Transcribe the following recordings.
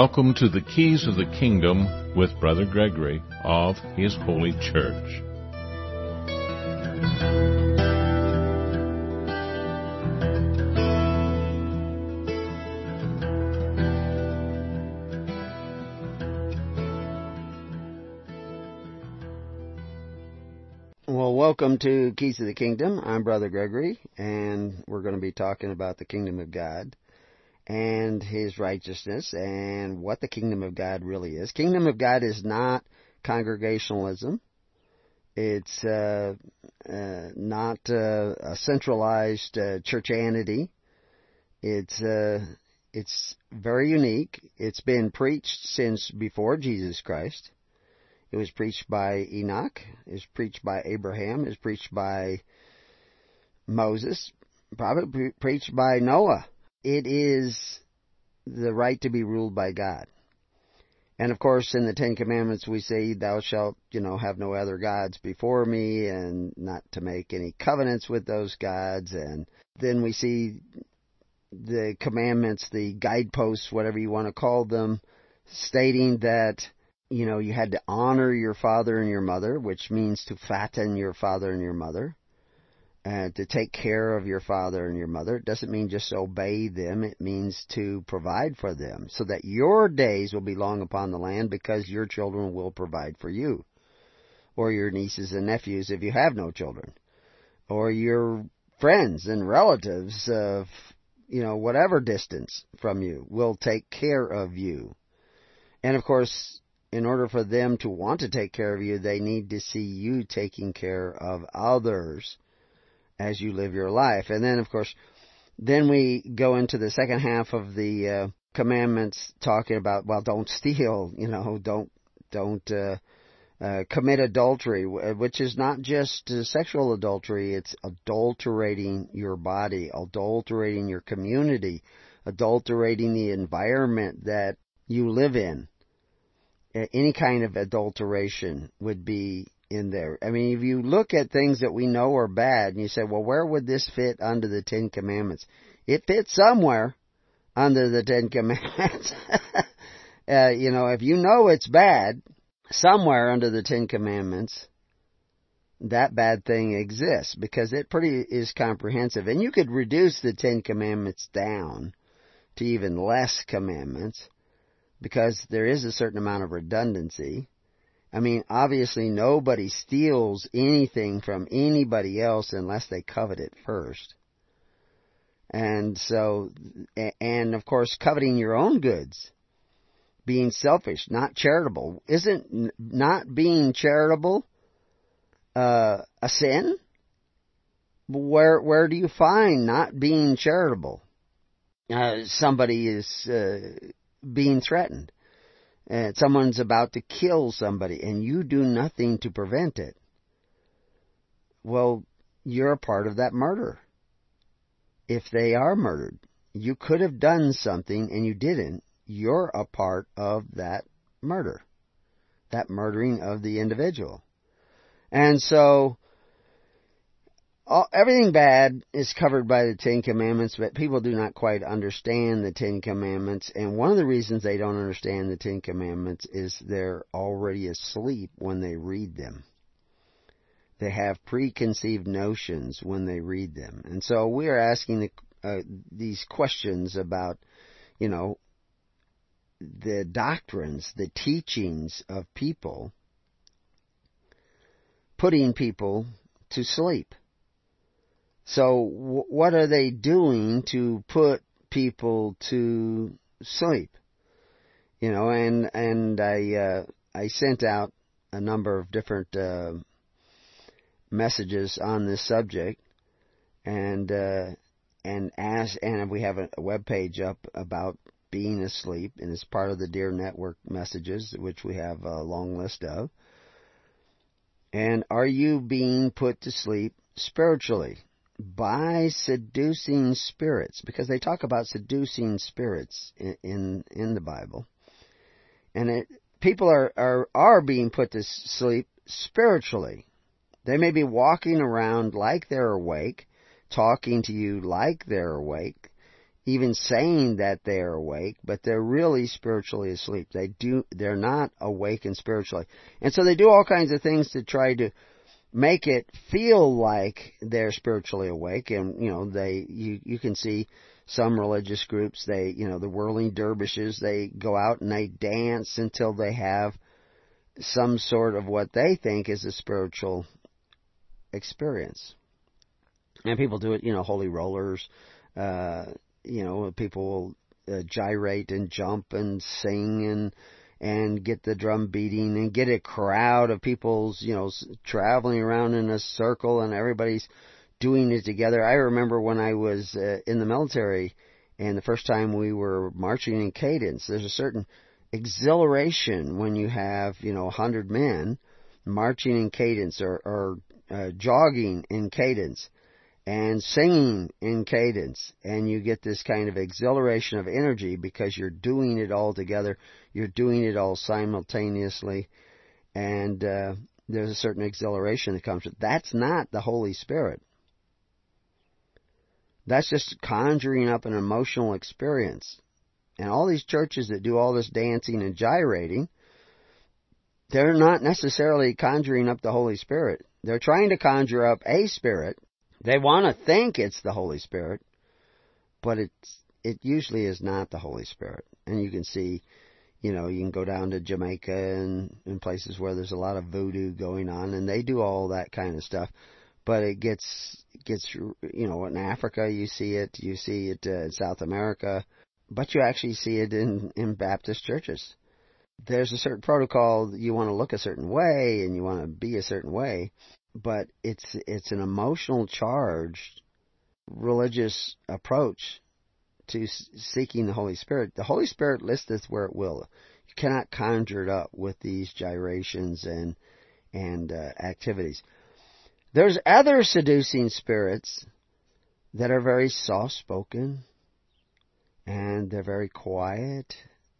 Welcome to the Keys of the Kingdom with Brother Gregory of His Holy Church. Well, welcome to Keys of the Kingdom. I'm Brother Gregory, and we're going to be talking about the Kingdom of God and His righteousness and what the Kingdom of God really is. Kingdom of God is not congregationalism. It's uh, uh, not uh, a centralized uh, churchanity. It's uh, it's very unique. It's been preached since before Jesus Christ. It was preached by Enoch. It was preached by Abraham. It was preached by Moses. Probably preached by Noah. It is the right to be ruled by God. And of course, in the Ten Commandments, we say, Thou shalt, you know, have no other gods before me, and not to make any covenants with those gods. And then we see the commandments, the guideposts, whatever you want to call them, stating that, you know, you had to honor your father and your mother, which means to fatten your father and your mother uh, to take care of your father and your mother. It doesn't mean just obey them. It means to provide for them so that your days will be long upon the land because your children will provide for you. Or your nieces and nephews if you have no children. Or your friends and relatives of, you know, whatever distance from you will take care of you. And of course, in order for them to want to take care of you, they need to see you taking care of others as you live your life. And then, of course, then we go into the second half of the uh, commandments talking about, well, don't steal, you know, don't, don't, uh, uh, commit adultery, which is not just uh, sexual adultery, it's adulterating your body, adulterating your community, adulterating the environment that you live in. Any kind of adulteration would be in there. I mean, if you look at things that we know are bad and you say, well, where would this fit under the Ten Commandments? It fits somewhere under the Ten Commandments. uh, you know, if you know it's bad, somewhere under the Ten Commandments, that bad thing exists because it pretty is comprehensive. And you could reduce the Ten Commandments down to even less commandments because there is a certain amount of redundancy. I mean, obviously nobody steals anything from anybody else unless they covet it first. And so, and of course, coveting your own goods, being selfish, not charitable, isn't not being charitable uh, a sin? Where where do you find not being charitable? Uh, somebody is uh, being threatened and someone's about to kill somebody and you do nothing to prevent it, well, you're a part of that murder. If they are murdered, you could have done something and you didn't. You're a part of that murder, that murdering of the individual. And so, all, everything bad is covered by the Ten Commandments, but people do not quite understand the Ten Commandments. And one of the reasons they don't understand the Ten Commandments is they're already asleep when they read them. They have preconceived notions when they read them. And so we are asking the, uh, these questions about, you know, the doctrines, the teachings of people, putting people to sleep. So what are they doing to put people to sleep? You know, and and I uh, I sent out a number of different uh, messages on this subject, and uh, and as and we have a, a web page up about being asleep, and it's part of the Dear Network messages, which we have a long list of. And are you being put to sleep spiritually? By seducing spirits, because they talk about seducing spirits in in, in the Bible, and it, people are, are are being put to sleep spiritually. They may be walking around like they're awake, talking to you like they're awake, even saying that they are awake, but they're really spiritually asleep. They do, they're not awake awakened spiritually. And so they do all kinds of things to try to make it feel like they're spiritually awake. And you know they you you can see some religious groups they you know the whirling dervishes they go out and they dance until they have some sort of what they think is a spiritual experience. And people do it you know holy rollers uh you know people will uh, gyrate and jump and sing and and get the drum beating and get a crowd of people's, you know, traveling around in a circle and everybody's doing it together. I remember when I was uh, in the military and the first time we were marching in cadence, there's a certain exhilaration when you have, you know, a hundred men marching in cadence or, or uh, jogging in cadence and singing in cadence and you get this kind of exhilaration of energy because you're doing it all together you're doing it all simultaneously and uh, there's a certain exhilaration that comes with that's not the holy spirit. That's just conjuring up an emotional experience. And all these churches that do all this dancing and gyrating they're not necessarily conjuring up the holy spirit. They're trying to conjure up a spirit they want to think it's the Holy Spirit, but it's it usually is not the Holy Spirit. And you can see, you know, you can go down to Jamaica and, and places where there's a lot of voodoo going on, and they do all that kind of stuff. But it gets gets you know in Africa you see it, you see it uh, in South America, but you actually see it in in Baptist churches. There's a certain protocol. You want to look a certain way, and you want to be a certain way, but it's it's an emotional charged religious approach to seeking the Holy Spirit. The Holy Spirit listeth where it will. You cannot conjure it up with these gyrations and and uh, activities. There's other seducing spirits that are very soft spoken and they're very quiet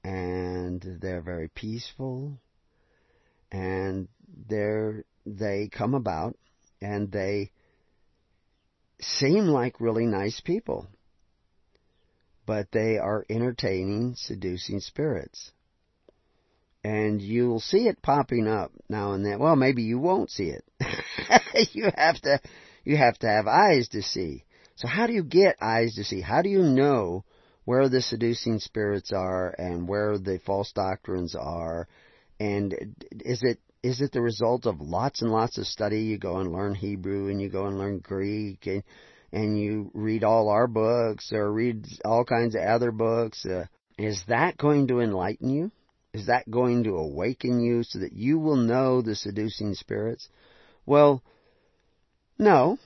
and they're very peaceful and they're they come about and they seem like really nice people, but they are entertaining, seducing spirits. And you'll see it popping up now and then. Well, maybe you won't see it. you have to, you have to have eyes to see. So how do you get eyes to see? How do you know where the seducing spirits are and where the false doctrines are? And is it is it the result of lots and lots of study? You go and learn Hebrew and you go and learn Greek and, and you read all our books or read all kinds of other books. Uh, is that going to enlighten you? Is that going to awaken you so that you will know the seducing spirits? Well, no.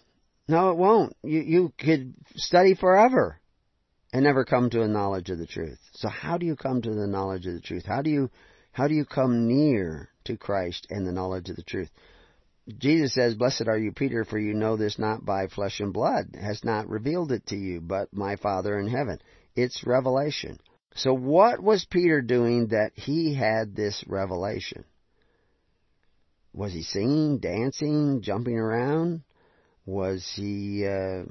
No, it won't. You, you could study forever and never come to a knowledge of the truth. So how do you come to the knowledge of the truth? How do you, how do you come near to Christ and the knowledge of the truth. Jesus says, Blessed are you, Peter, for you know this not by flesh and blood, has not revealed it to you, but my Father in heaven. It's revelation. So what was Peter doing that he had this revelation? Was he singing, dancing, jumping around? Was he, uh,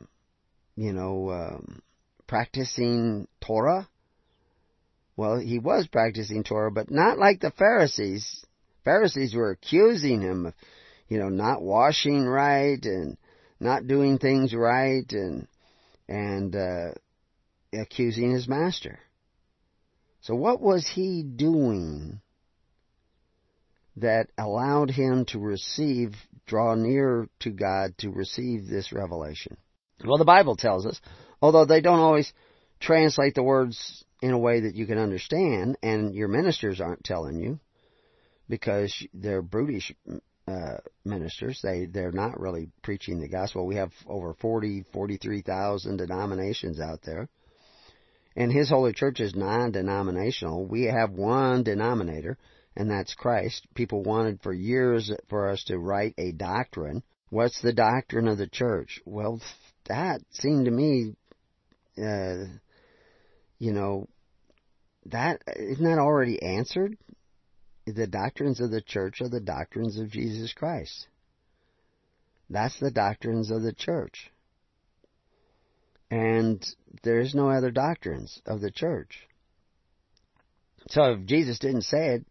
you know, um, practicing Torah? Well, he was practicing Torah, but not like the Pharisees. Pharisees were accusing him of, you know, not washing right and not doing things right and and uh, accusing his master. So what was he doing that allowed him to receive, draw near to God to receive this revelation? Well, the Bible tells us, although they don't always translate the words in a way that you can understand, and your ministers aren't telling you, because they're brutish uh, ministers. They they're not really preaching the gospel. We have over forty forty three thousand denominations out there, and His Holy Church is non-denominational. We have one denominator, and that's Christ. People wanted for years for us to write a doctrine. What's the doctrine of the church? Well, that seemed to me, uh, you know, that isn't that already answered? The doctrines of the church are the doctrines of Jesus Christ. That's the doctrines of the church. And there is no other doctrines of the church. So if Jesus didn't say it,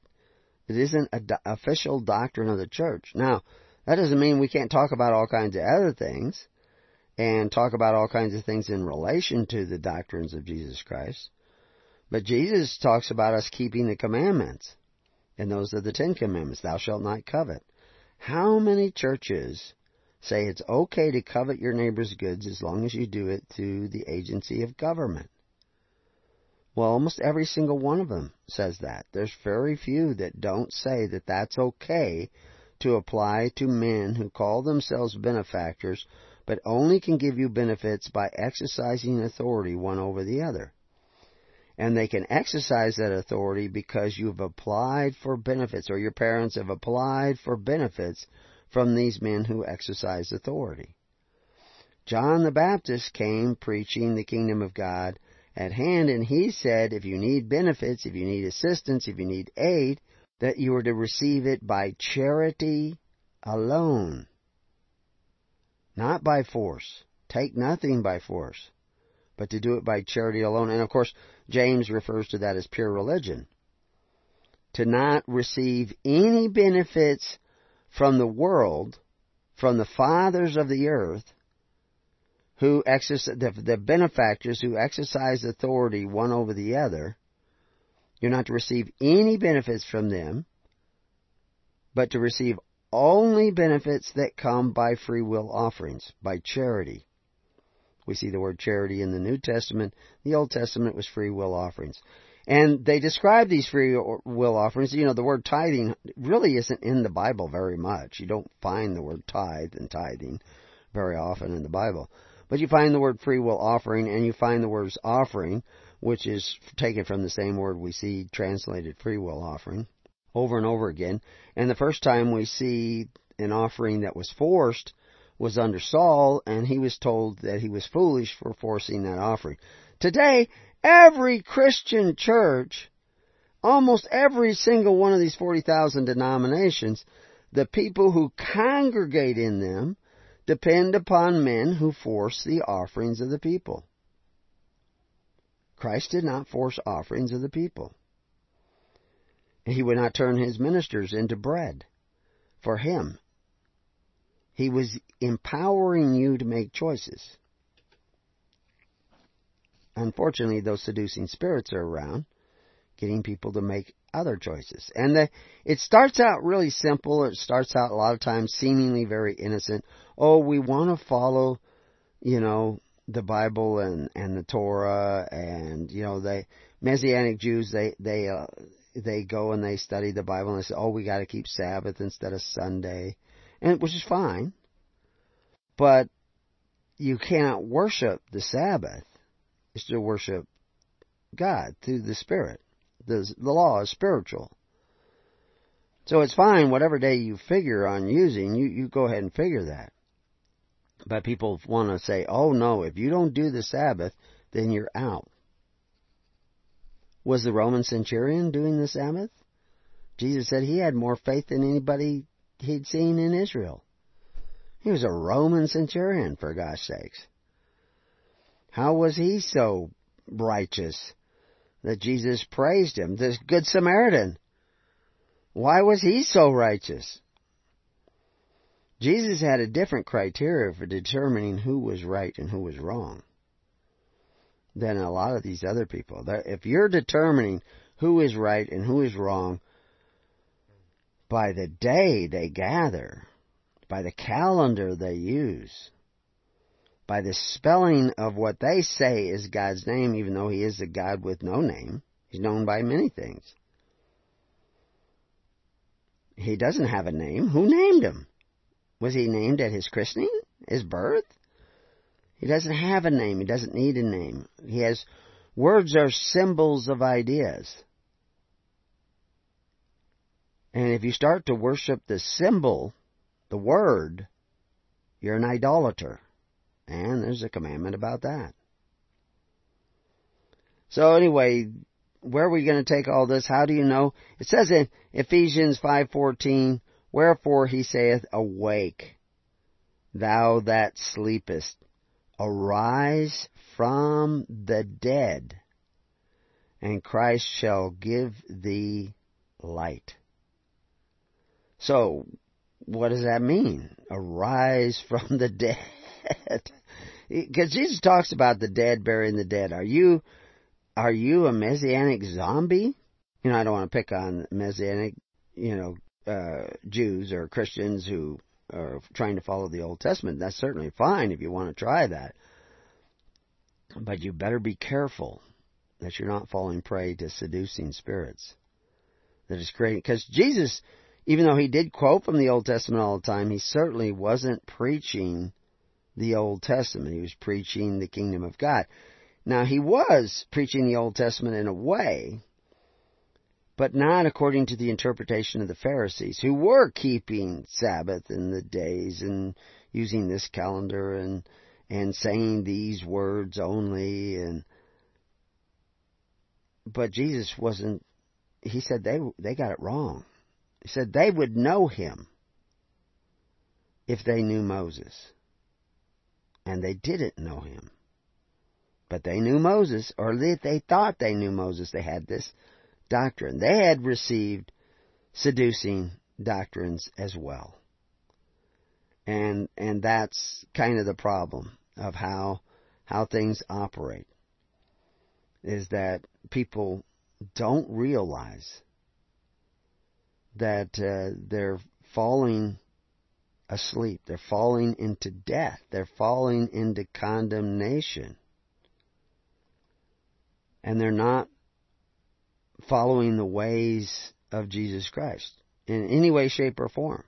it isn't an do- official doctrine of the church. Now, that doesn't mean we can't talk about all kinds of other things and talk about all kinds of things in relation to the doctrines of Jesus Christ. But Jesus talks about us keeping the commandments. And those are the Ten Commandments. Thou shalt not covet. How many churches say it's okay to covet your neighbor's goods as long as you do it through the agency of government? Well, almost every single one of them says that. There's very few that don't say that that's okay to apply to men who call themselves benefactors, but only can give you benefits by exercising authority one over the other. And they can exercise that authority because you've applied for benefits, or your parents have applied for benefits from these men who exercise authority. John the Baptist came preaching the kingdom of God at hand, and he said, if you need benefits, if you need assistance, if you need aid, that you are to receive it by charity alone, not by force. Take nothing by force, but to do it by charity alone. And of course, James refers to that as pure religion. To not receive any benefits from the world, from the fathers of the earth, who the, the benefactors who exercise authority one over the other, you're not to receive any benefits from them, but to receive only benefits that come by free will offerings, by charity. We see the word charity in the New Testament. The Old Testament was free will offerings. And they describe these free will offerings. You know, the word tithing really isn't in the Bible very much. You don't find the word tithe and tithing very often in the Bible. But you find the word free will offering and you find the words offering, which is taken from the same word we see translated free will offering, over and over again. And the first time we see an offering that was forced was under Saul, and he was told that he was foolish for forcing that offering. Today, every Christian church, almost every single one of these 40,000 denominations, the people who congregate in them depend upon men who force the offerings of the people. Christ did not force offerings of the people. He would not turn his ministers into bread for him. He was empowering you to make choices. Unfortunately, those seducing spirits are around, getting people to make other choices. And the, it starts out really simple. It starts out a lot of times seemingly very innocent. Oh, we want to follow, you know, the Bible and and the Torah, and you know, the Messianic Jews they they uh, they go and they study the Bible and they say, oh, we got to keep Sabbath instead of Sunday, and which is fine, but you cannot worship the Sabbath. It's to worship God through the Spirit. The, the law is spiritual. So it's fine, whatever day you figure on using, you, you go ahead and figure that. But people want to say, oh no, if you don't do the Sabbath, then you're out. Was the Roman centurion doing the Sabbath? Jesus said he had more faith than anybody he'd seen in Israel. He was a Roman centurion, for gosh sakes. How was he so righteous that Jesus praised him, this Good Samaritan. Why was he so righteous? Jesus had a different criteria for determining who was right and who was wrong than a lot of these other people. If you're determining who is right and who is wrong by the day they gather, by the calendar they use, by the spelling of what they say is God's name, even though He is a God with no name. He's known by many things. He doesn't have a name. Who named him? Was he named at his christening? His birth? He doesn't have a name. He doesn't need a name. He has words are symbols of ideas. And if you start to worship the symbol, the word, you're an idolater. And there's a commandment about that. So anyway, where are we going to take all this? How do you know? It says in Ephesians 5:14, "Wherefore he saith, Awake, thou that sleepest, arise from the dead, and Christ shall give thee light. So, what does that mean? Arise from the dead. Because Jesus talks about the dead burying the dead. Are you, are you a messianic zombie? You know, I don't want to pick on messianic, you know, uh, Jews or Christians who are trying to follow the Old Testament. That's certainly fine if you want to try that. But you better be careful that you're not falling prey to seducing spirits that is creating. Because Jesus, even though he did quote from the Old Testament all the time, he certainly wasn't preaching the Old Testament. He was preaching the kingdom of God. Now, he was preaching the Old Testament in a way, but not according to the interpretation of the Pharisees, who were keeping Sabbath and the days and using this calendar and and saying these words only and but Jesus wasn't he said they they got it wrong. He said they would know him if they knew Moses. And they didn't know him. But they knew Moses, or they thought they knew Moses. They had this doctrine. They had received seducing doctrines as well. And and that's kind of the problem of how how things operate is that people don't realize that uh, they're falling asleep. They're falling into death. They're falling into condemnation. And they're not following the ways of Jesus Christ in any way, shape, or form.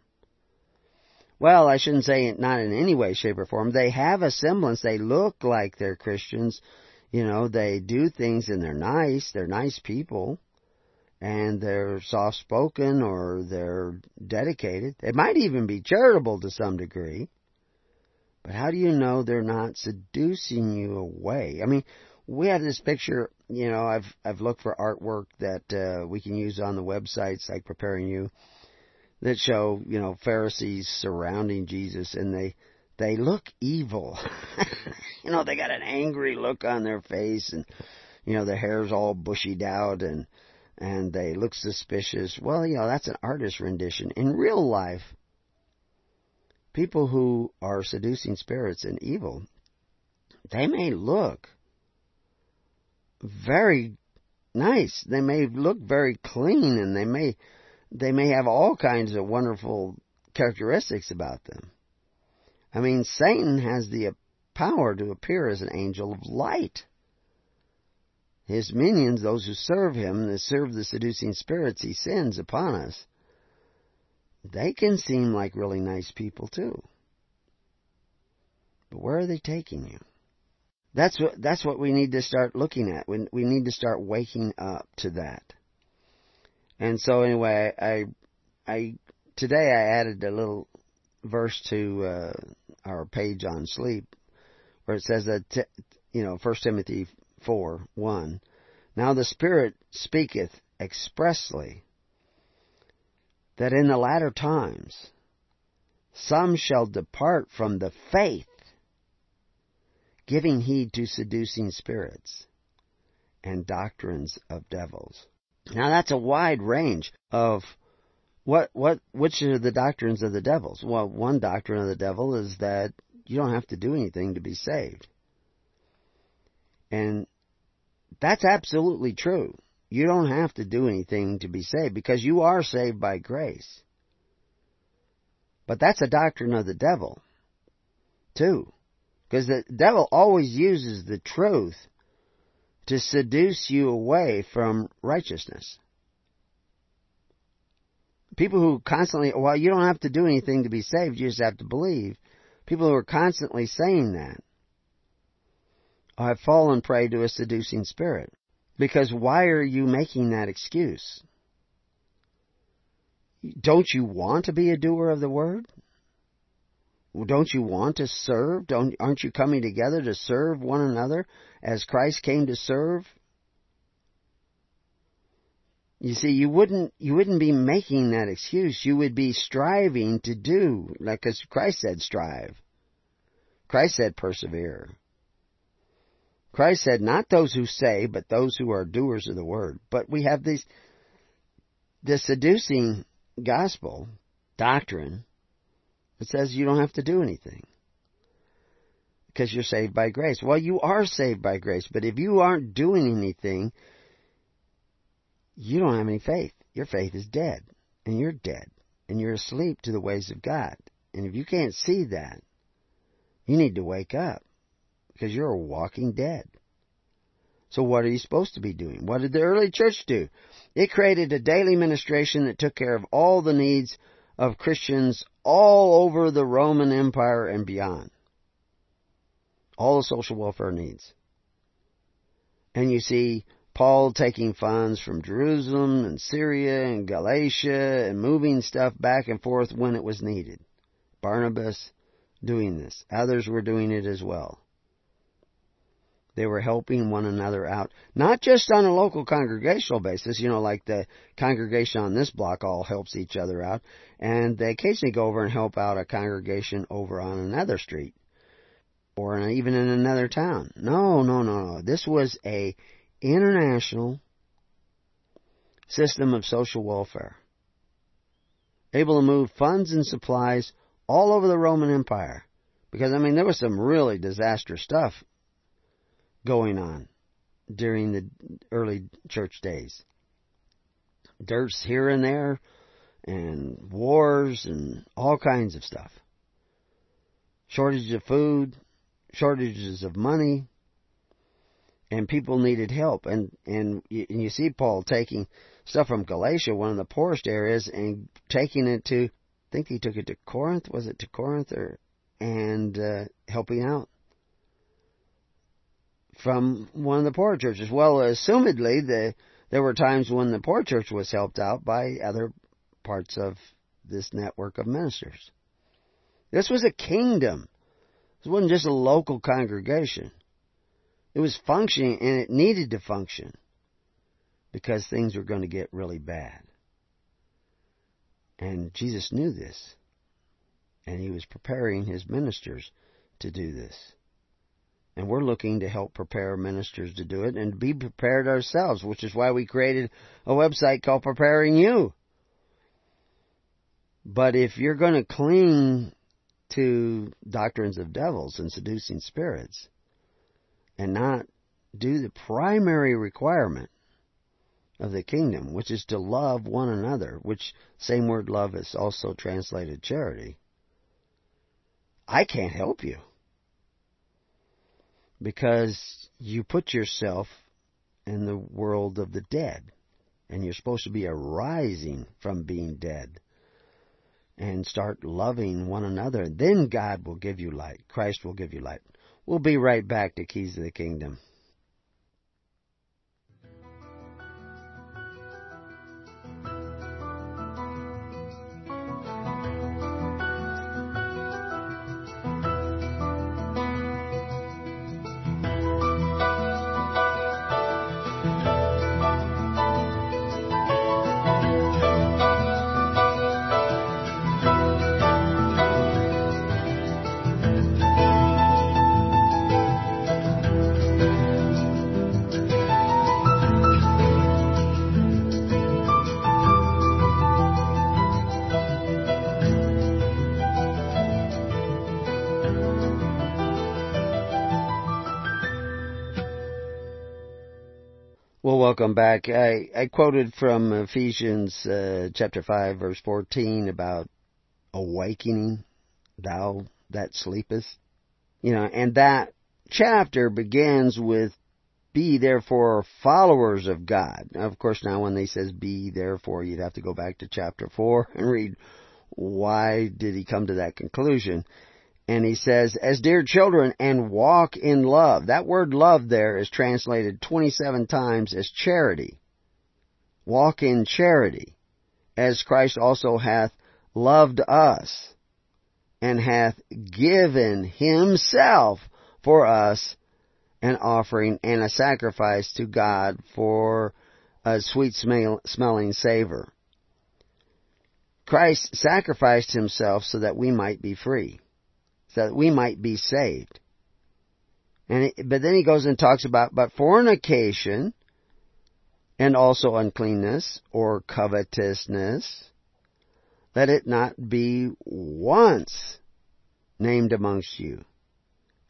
Well, I shouldn't say not in any way, shape, or form. They have a semblance. They look like they're Christians. You know, they do things and they're nice. They're nice people. And they're soft spoken or they're dedicated. They might even be charitable to some degree. But how do you know they're not seducing you away? I mean, we had this picture, you know, I've I've looked for artwork that uh, we can use on the websites like preparing you that show, you know, Pharisees surrounding Jesus and they they look evil. you know, they got an angry look on their face and you know, their hair's all bushied out and and they look suspicious. Well, you know, that's an artist rendition. In real life, people who are seducing spirits and evil, they may look very nice. They may look very clean and they may they may have all kinds of wonderful characteristics about them. I mean, Satan has the power to appear as an angel of light. His minions, those who serve him, that serve the seducing spirits he sends upon us, they can seem like really nice people too. But where are they taking you? That's what that's what we need to start looking at. We we need to start waking up to that. And so anyway, I I today I added a little verse to uh, our page on sleep where it says that you know First Timothy four one. Now the Spirit speaketh expressly that in the latter times some shall depart from the faith giving heed to seducing spirits and doctrines of devils. Now that's a wide range of what what which are the doctrines of the devils? Well, one doctrine of the devil is that you don't have to do anything to be saved. And that's absolutely true. You don't have to do anything to be saved because you are saved by grace. But that's a doctrine of the devil, too. Because the devil always uses the truth to seduce you away from righteousness. People who constantly, well, you don't have to do anything to be saved, you just have to believe. People who are constantly saying that have fallen prey to a seducing spirit. Because why are you making that excuse? Don't you want to be a doer of the word? Don't you want to serve? Don't, aren't you coming together to serve one another as Christ came to serve? You see, you wouldn't, you wouldn't be making that excuse. You would be striving to do, like as Christ said, strive. Christ said, persevere. Christ said, not those who say, but those who are doers of the word. But we have these, this seducing gospel doctrine that says you don't have to do anything because you're saved by grace. Well, you are saved by grace, but if you aren't doing anything, you don't have any faith. Your faith is dead, and you're dead, and you're asleep to the ways of God. And if you can't see that, you need to wake up because you're a walking dead. So what are you supposed to be doing? What did the early church do? It created a daily ministration that took care of all the needs of Christians all over the Roman Empire and beyond. All the social welfare needs. And you see Paul taking funds from Jerusalem and Syria and Galatia and moving stuff back and forth when it was needed. Barnabas doing this. Others were doing it as well. They were helping one another out, not just on a local congregational basis, you know, like the congregation on this block all helps each other out, and they occasionally go over and help out a congregation over on another street, or even in another town. No, no, no, no. This was a international system of social welfare, able to move funds and supplies all over the Roman Empire. Because, I mean, there was some really disastrous stuff going on during the early church days. Dirts here and there, and wars, and all kinds of stuff. Shortages of food, shortages of money, and people needed help. And and you, and you see Paul taking stuff from Galatia, one of the poorest areas, and taking it to, I think he took it to Corinth. Was it to Corinth or and uh, helping out from one of the poor churches. Well, assumedly, the, there were times when the poor church was helped out by other parts of this network of ministers. This was a kingdom. This wasn't just a local congregation. It was functioning and it needed to function because things were going to get really bad. And Jesus knew this. And he was preparing his ministers to do this. And we're looking to help prepare ministers to do it and be prepared ourselves, which is why we created a website called Preparing You. But if you're going to cling to doctrines of devils and seducing spirits and not do the primary requirement of the kingdom, which is to love one another, which same word love is also translated charity, I can't help you because you put yourself in the world of the dead. And you're supposed to be arising from being dead and start loving one another. Then God will give you light. Christ will give you light. We'll be right back to Keys of the Kingdom. Welcome back. I, I quoted from Ephesians uh, chapter 5 verse 14 about awakening thou that sleepest. You know, and that chapter begins with be therefore followers of God. Now, of course, now when they says be therefore, you'd have to go back to chapter 4 and read why did he come to that conclusion. And he says, as dear children, and walk in love. That word love there is translated 27 times as charity. Walk in charity, as Christ also hath loved us, and hath given himself for us an offering and a sacrifice to God for a sweet smelling savor. Christ sacrificed himself so that we might be free so that we might be saved. And it, but then he goes and talks about but fornication and also uncleanness or covetousness let it not be once named amongst you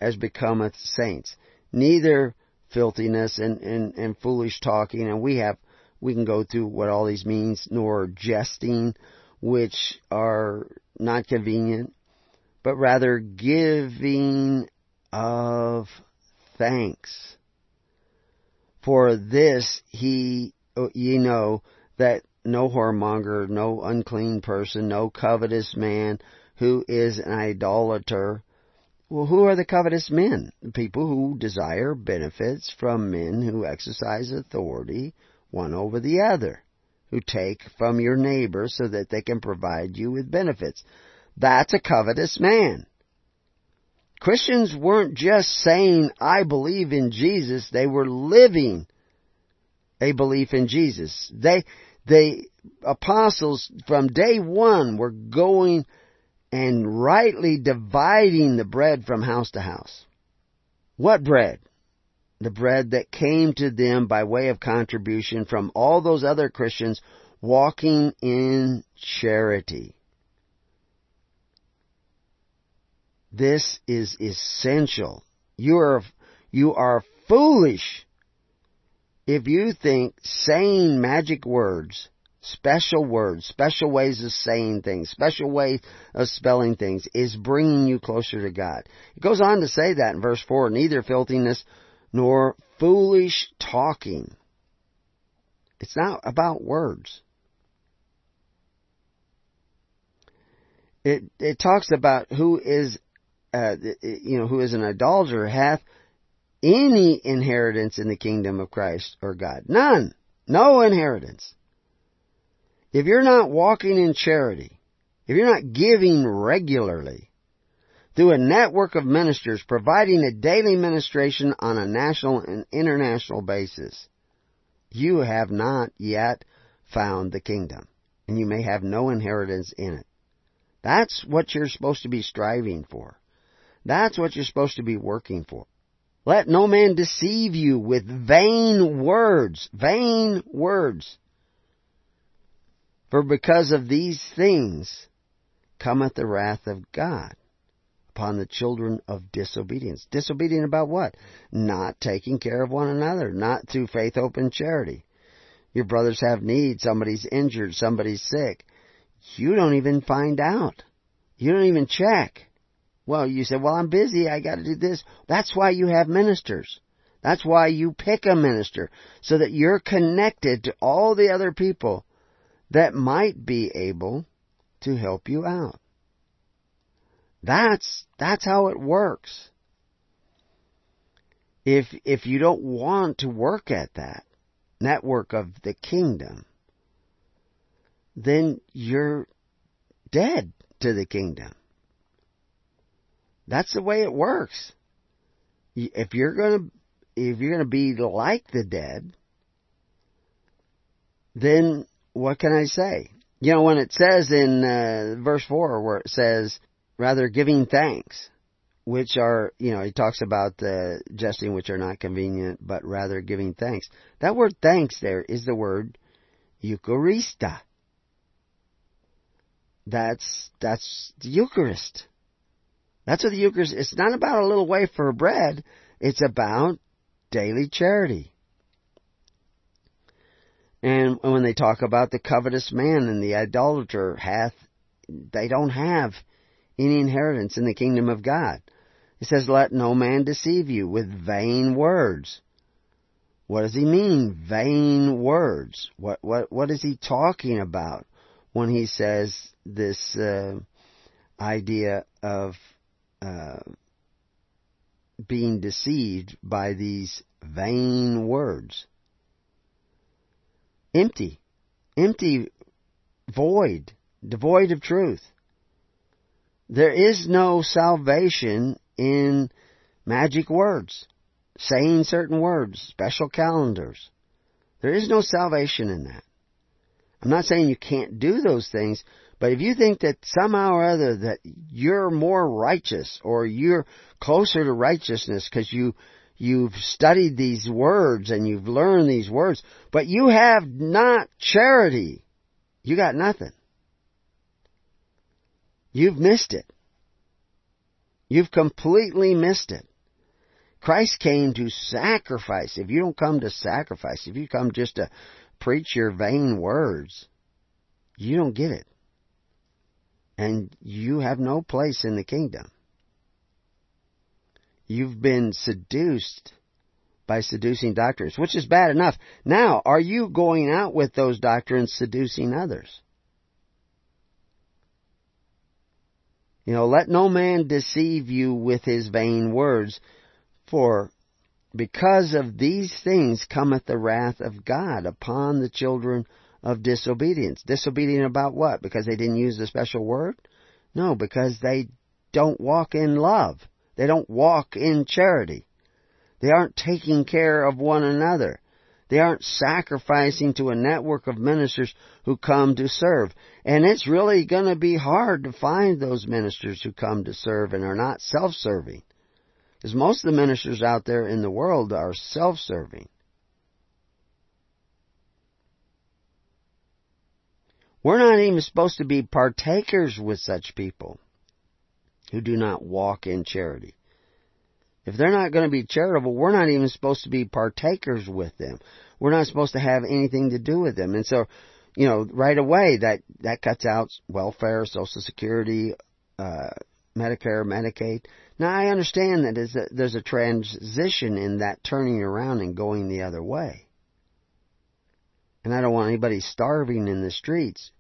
as becometh saints. Neither filthiness and, and, and foolish talking. And we have we can go through what all these means nor jesting which are not convenient but rather giving of thanks. For this he, ye know, that no whoremonger, no unclean person, no covetous man who is an idolater. Well, who are the covetous men? People who desire benefits from men who exercise authority one over the other, who take from your neighbor so that they can provide you with benefits. That's a covetous man. Christians weren't just saying, I believe in Jesus, they were living a belief in Jesus. They, the apostles from day one were going and rightly dividing the bread from house to house. What bread? The bread that came to them by way of contribution from all those other Christians walking in charity. This is essential. You are, you are foolish if you think saying magic words, special words, special ways of saying things, special ways of spelling things is bringing you closer to God. It goes on to say that in verse 4, neither filthiness nor foolish talking. It's not about words. It, it talks about who is uh, you know, who is an adulterer hath any inheritance in the kingdom of Christ or God. None. No inheritance. If you're not walking in charity, if you're not giving regularly, through a network of ministers providing a daily ministration on a national and international basis, you have not yet found the kingdom, and you may have no inheritance in it. That's what you're supposed to be striving for. That's what you're supposed to be working for. Let no man deceive you with vain words. Vain words. For because of these things cometh the wrath of God upon the children of disobedience. Disobedient about what? Not taking care of one another, not through faith, hope, and charity. Your brothers have need, somebody's injured, somebody's sick. You don't even find out. You don't even check. Well, you say, well, I'm busy. I got to do this. That's why you have ministers. That's why you pick a minister so that you're connected to all the other people that might be able to help you out. That's, that's how it works. If, if you don't want to work at that network of the kingdom, then you're dead to the kingdom. That's the way it works. If you're gonna, if you're gonna be like the dead, then what can I say? You know, when it says in uh, verse 4 where it says, rather giving thanks, which are, you know, he talks about the jesting which are not convenient, but rather giving thanks. That word thanks there is the word Eucharista. That's, that's the Eucharist. That's what the Eucharist, it's not about a little wafer bread. It's about daily charity. And when they talk about the covetous man and the idolater hath, they don't have any inheritance in the kingdom of God. It says, let no man deceive you with vain words. What does he mean, vain words? What, what, what is he talking about when he says this, uh, idea of uh, being deceived by these vain words. Empty. Empty, void, devoid of truth. There is no salvation in magic words, saying certain words, special calendars. There is no salvation in that. I'm not saying you can't do those things, but if you think that somehow or other that you're more righteous or you're closer to righteousness because you you've studied these words and you've learned these words, but you have not charity, you got nothing. You've missed it. You've completely missed it. Christ came to sacrifice. If you don't come to sacrifice, if you come just to preach your vain words, you don't get it. And you have no place in the kingdom. You've been seduced by seducing doctrines, which is bad enough. Now, are you going out with those doctrines seducing others? You know, let no man deceive you with his vain words, for because of these things cometh the wrath of God upon the children of disobedience. Disobedient about what? Because they didn't use the special word? No, because they don't walk in love. They don't walk in charity. They aren't taking care of one another. They aren't sacrificing to a network of ministers who come to serve. And it's really going to be hard to find those ministers who come to serve and are not self-serving. Because most of the ministers out there in the world are self-serving. We're not even supposed to be partakers with such people who do not walk in charity. If they're not going to be charitable, we're not even supposed to be partakers with them. We're not supposed to have anything to do with them. And so, you know, right away that that cuts out welfare, Social Security, uh, Medicare, Medicaid. Now I understand that a, there's a transition in that turning around and going the other way. And I don't want anybody starving in the streets,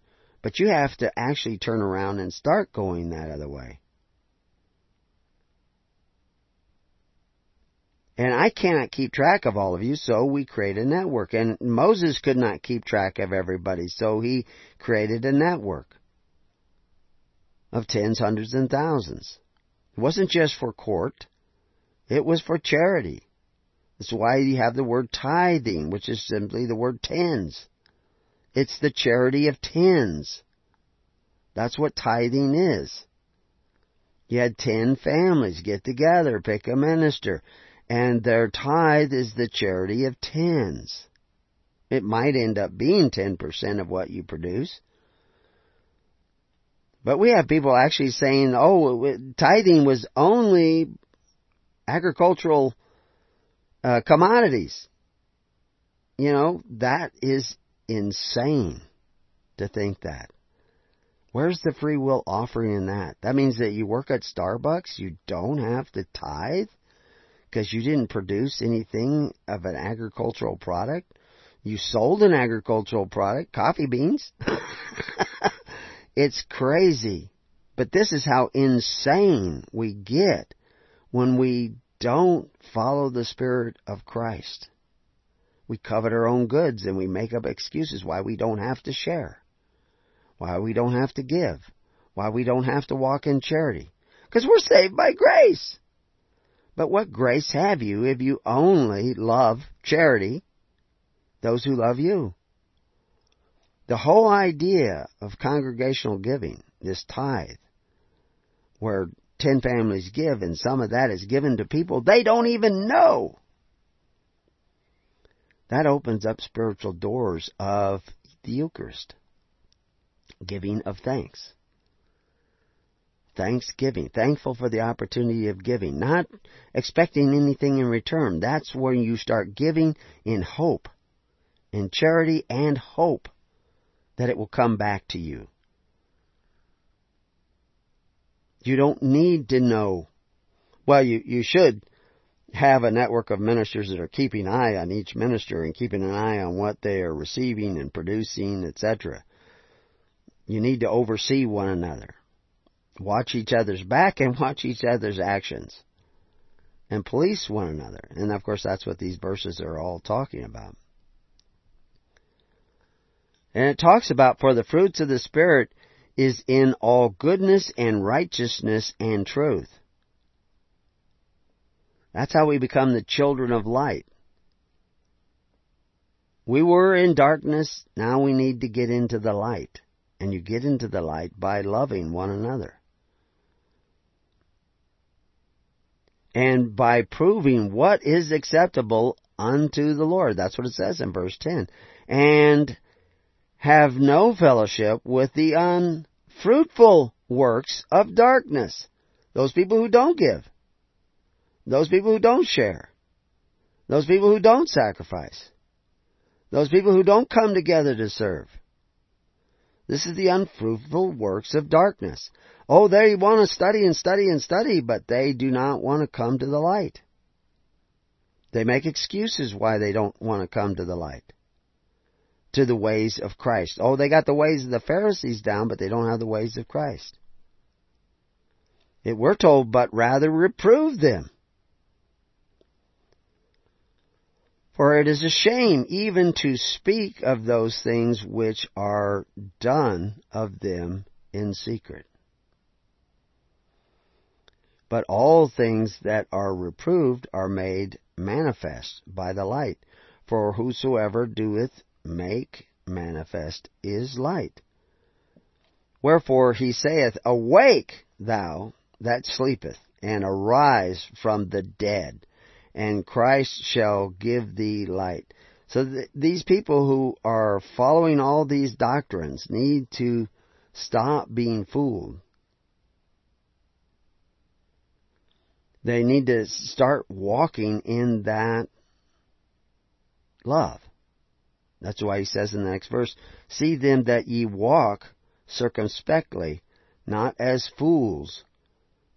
but you have to actually turn around and start going that other way. And I cannot keep track of all of you, so we create a network. And Moses could not keep track of everybody, so he created a network of tens, hundreds, and thousands. It wasn't just for court, it was for charity. That's why you have the word tithing, which is simply the word tens. It's the charity of tens. That's what tithing is. You had ten families get together, pick a minister and their tithe is the charity of tens. It might end up being 10% of what you produce. But we have people actually saying, oh, tithing was only agricultural uh, commodities. You know, that is insane to think that. Where's the free will offering in that? That means that you work at Starbucks, you don't have to tithe? because you didn't produce anything of an agricultural product. You sold an agricultural product, coffee beans. it's crazy. But this is how insane we get when we don't follow the Spirit of Christ. We covet our own goods and we make up excuses why we don't have to share, why we don't have to give, why we don't have to walk in charity. Because we're saved by grace. But what grace have you if you only love charity, those who love you? The whole idea of congregational giving, this tithe, where ten families give and some of that is given to people they don't even know, that opens up spiritual doors of the Eucharist, giving of thanks. Thanksgiving. Thankful for the opportunity of giving. Not expecting anything in return. That's where you start giving in hope. In charity and hope that it will come back to you. You don't need to know. Well, you, you should have a network of ministers that are keeping an eye on each minister and keeping an eye on what they are receiving and producing, etc. You need to oversee one another. Watch each other's back and watch each other's actions. And police one another. And of course, that's what these verses are all talking about. And it talks about, for the fruits of the Spirit is in all goodness and righteousness and truth. That's how we become the children of light. We were in darkness, now we need to get into the light. And you get into the light by loving one another. And by proving what is acceptable unto the Lord. That's what it says in verse 10. And have no fellowship with the unfruitful works of darkness. Those people who don't give. Those people who don't share. Those people who don't sacrifice. Those people who don't come together to serve. This is the unfruitful works of darkness. Oh, they want to study and study and study, but they do not want to come to the light. They make excuses why they don't want to come to the light. To the ways of Christ. Oh, they got the ways of the Pharisees down, but they don't have the ways of Christ. It, we're told, but rather reprove them. For it is a shame even to speak of those things which are done of them in secret. But all things that are reproved are made manifest by the light. For whosoever doeth make manifest is light. Wherefore he saith, Awake, thou that sleepeth, and arise from the dead and Christ shall give thee light. So th- these people who are following all these doctrines need to stop being fooled. They need to start walking in that love. That's why he says in the next verse, See them that ye walk circumspectly, not as fools,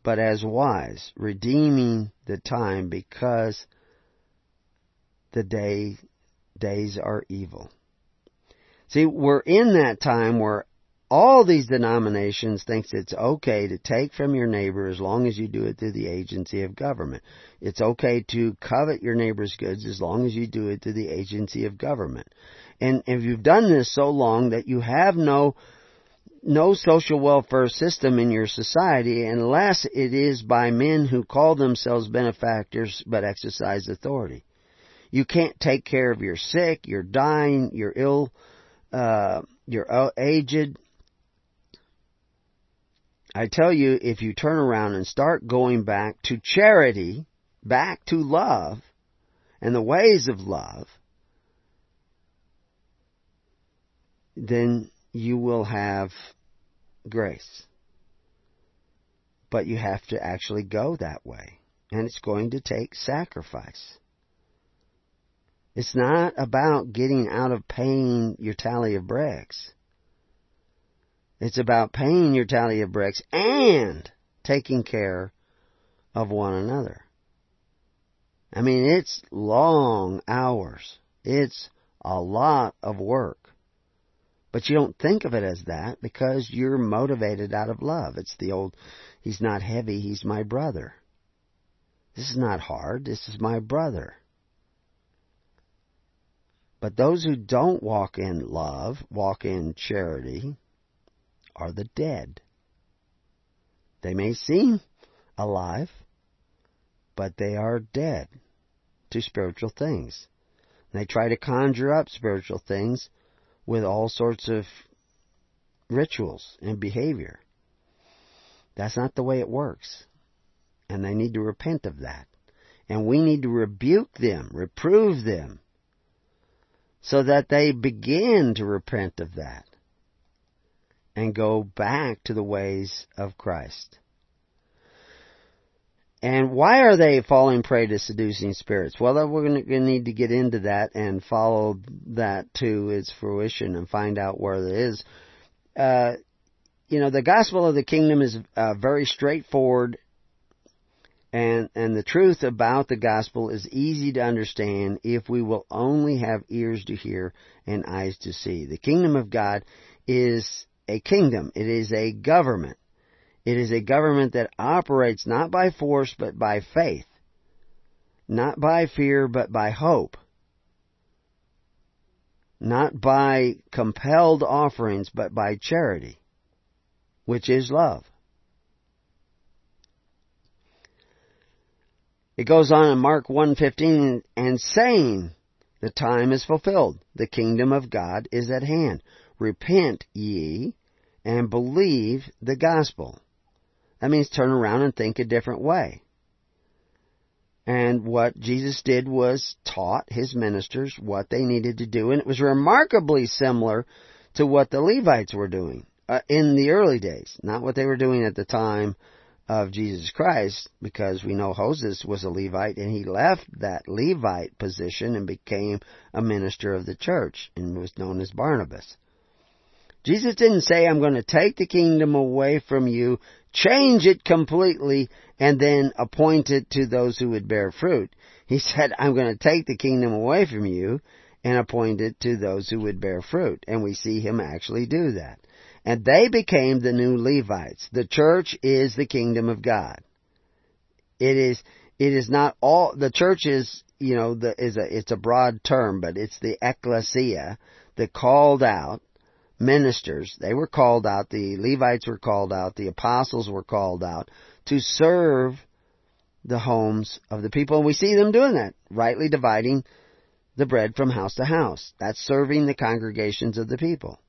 but as wise, redeeming the time because the day days are evil. See, we're in that time where all these denominations thinks it's okay to take from your neighbor as long as you do it through the agency of government. It's okay to covet your neighbor's goods as long as you do it through the agency of government. And if you've done this so long that you have no no social welfare system in your society unless it is by men who call themselves benefactors but exercise authority. You can't take care of your sick, you're dying, you're ill, uh, you're aged. I tell you, if you turn around and start going back to charity, back to love, and the ways of love, then you will have grace. But you have to actually go that way. And it's going to take sacrifice. It's not about getting out of paying your tally of bricks. It's about paying your tally of bricks and taking care of one another. I mean, it's long hours. It's a lot of work. But you don't think of it as that because you're motivated out of love. It's the old, he's not heavy, he's my brother. This is not hard, this is my brother. But those who don't walk in love, walk in charity, are the dead. They may seem alive, but they are dead to spiritual things. They try to conjure up spiritual things with all sorts of rituals and behavior. That's not the way it works. And they need to repent of that. And we need to rebuke them, reprove them, so that they begin to repent of that and go back to the ways of Christ. And why are they falling prey to seducing spirits? Well, we're going to need to get into that and follow that to its fruition and find out where it is. Uh, you know, the gospel of the kingdom is uh, very straightforward, and and the truth about the gospel is easy to understand if we will only have ears to hear and eyes to see. The kingdom of God is a kingdom. It is a government. It is a government that operates not by force but by faith, not by fear but by hope, not by compelled offerings but by charity, which is love. It goes on in Mark 1:15 and saying, The time is fulfilled. The kingdom of God is at hand. Repent ye and believe the gospel. That means turn around and think a different way. And what Jesus did was taught his ministers what they needed to do, and it was remarkably similar to what the Levites were doing uh, in the early days, not what they were doing at the time of Jesus Christ, because we know Joses was a Levite and he left that Levite position and became a minister of the church and was known as Barnabas. Jesus didn't say, I'm going to take the kingdom away from you, change it completely, and then appoint it to those who would bear fruit. He said, I'm going to take the kingdom away from you and appoint it to those who would bear fruit. And we see him actually do that. And they became the new Levites. The church is the kingdom of God. It is, it is not all, the church is, you know, the, is a, it's a broad term, but it's the ecclesia, the called out ministers. They were called out, the Levites were called out, the apostles were called out to serve the homes of the people. And we see them doing that, rightly dividing the bread from house to house. That's serving the congregations of the people.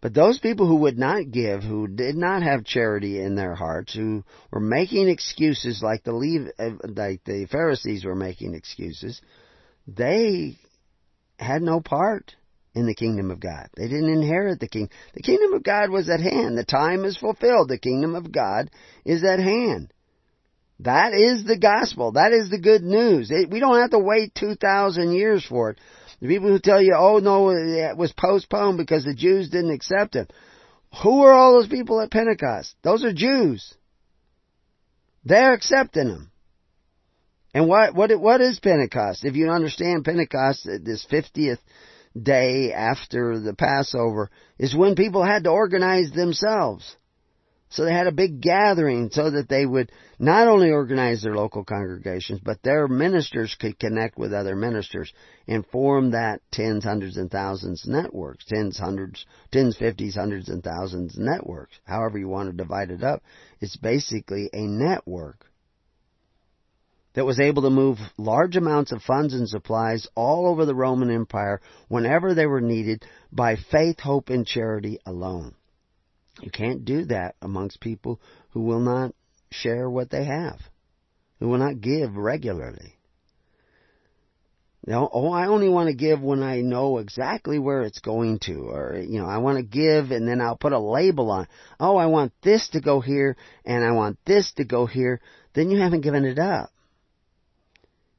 But those people who would not give, who did not have charity in their hearts, who were making excuses like the uh, like the Pharisees were making excuses, they had no part in the kingdom of God. They didn't inherit the king. The kingdom of God was at hand. The time is fulfilled. The kingdom of God is at hand. That is the gospel. That is the good news. we don't have to wait 2,000 years for it. The people who tell you, oh no, it was postponed because the Jews didn't accept it. Who are all those people at Pentecost? Those are Jews. They're accepting them. And what, what, what is Pentecost? If you understand Pentecost, this 50th day after the Passover, is when people had to organize themselves. So they had a big gathering so that they would not only organize their local congregations, but their ministers could connect with other ministers and form that tens, hundreds, and thousands networks. Tens, hundreds, tens, fifties, hundreds, and thousands networks. However you want to divide it up. It's basically a network that was able to move large amounts of funds and supplies all over the Roman Empire whenever they were needed by faith, hope, and charity alone. You can't do that amongst people who will not share what they have, who will not give regularly. Know, oh, I only want to give when I know exactly where it's going to, or, you know, I want to give and then I'll put a label on. Oh, I want this to go here and I want this to go here. Then you haven't given it up.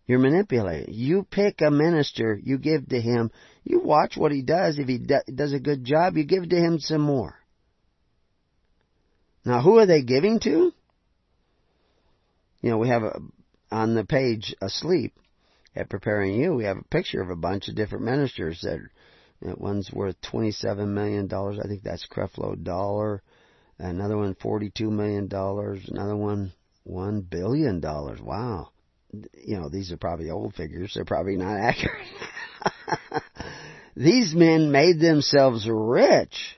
You're manipulating. You pick a minister, you give to him, you watch what he does. If he does a good job, you give to him some more. Now, who are they giving to? You know, we have a, on the page asleep at preparing you. We have a picture of a bunch of different ministers that you know, one's worth twenty-seven million dollars. I think that's Creflo Dollar. Another one, forty-two million dollars. Another one, one billion dollars. Wow. You know, these are probably old figures. They're probably not accurate. these men made themselves rich,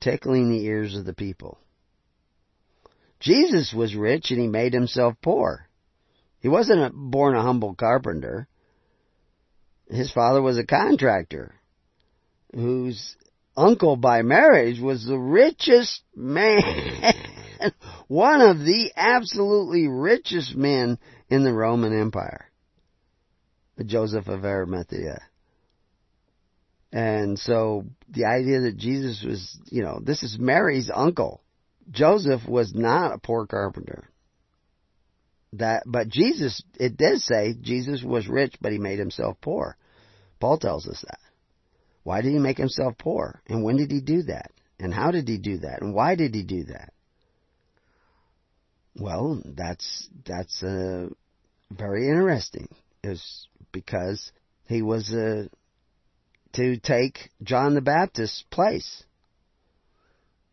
tickling the ears of the people. Jesus was rich and he made himself poor. He wasn't a, born a humble carpenter. His father was a contractor whose uncle by marriage was the richest man, one of the absolutely richest men in the Roman Empire, Joseph of Arimathea. And so the idea that Jesus was, you know, this is Mary's uncle. Joseph was not a poor carpenter. That, but Jesus, it does say Jesus was rich, but he made himself poor. Paul tells us that. Why did he make himself poor? And when did he do that? And how did he do that? And why did he do that? Well, that's, that's, uh, very interesting. Is because he was, uh, to take John the Baptist's place.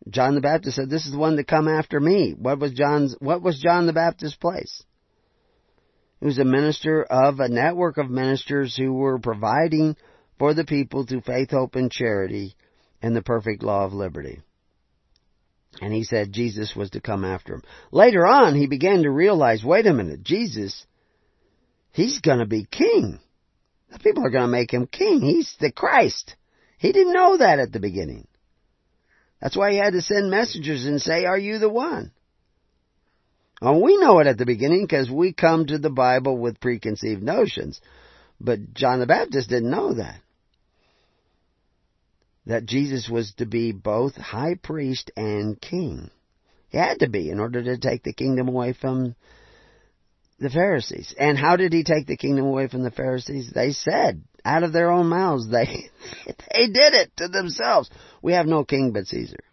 John the Baptist said, "This is the one to come after me." What was John's? What was John the Baptist's place? He was a minister of a network of ministers who were providing for the people through faith, hope, and charity, and the perfect law of liberty. And he said Jesus was to come after him. Later on, he began to realize, wait a minute, Jesus, he's going to be king. The people are going to make him king. He's the Christ. He didn't know that at the beginning. That's why he had to send messengers and say, Are you the one? Well, we know it at the beginning because we come to the Bible with preconceived notions. But John the Baptist didn't know that. That Jesus was to be both high priest and king. He had to be in order to take the kingdom away from the Pharisees. And how did he take the kingdom away from the Pharisees? They said, out of their own mouths, they, they did it to themselves. We have no king but Caesar.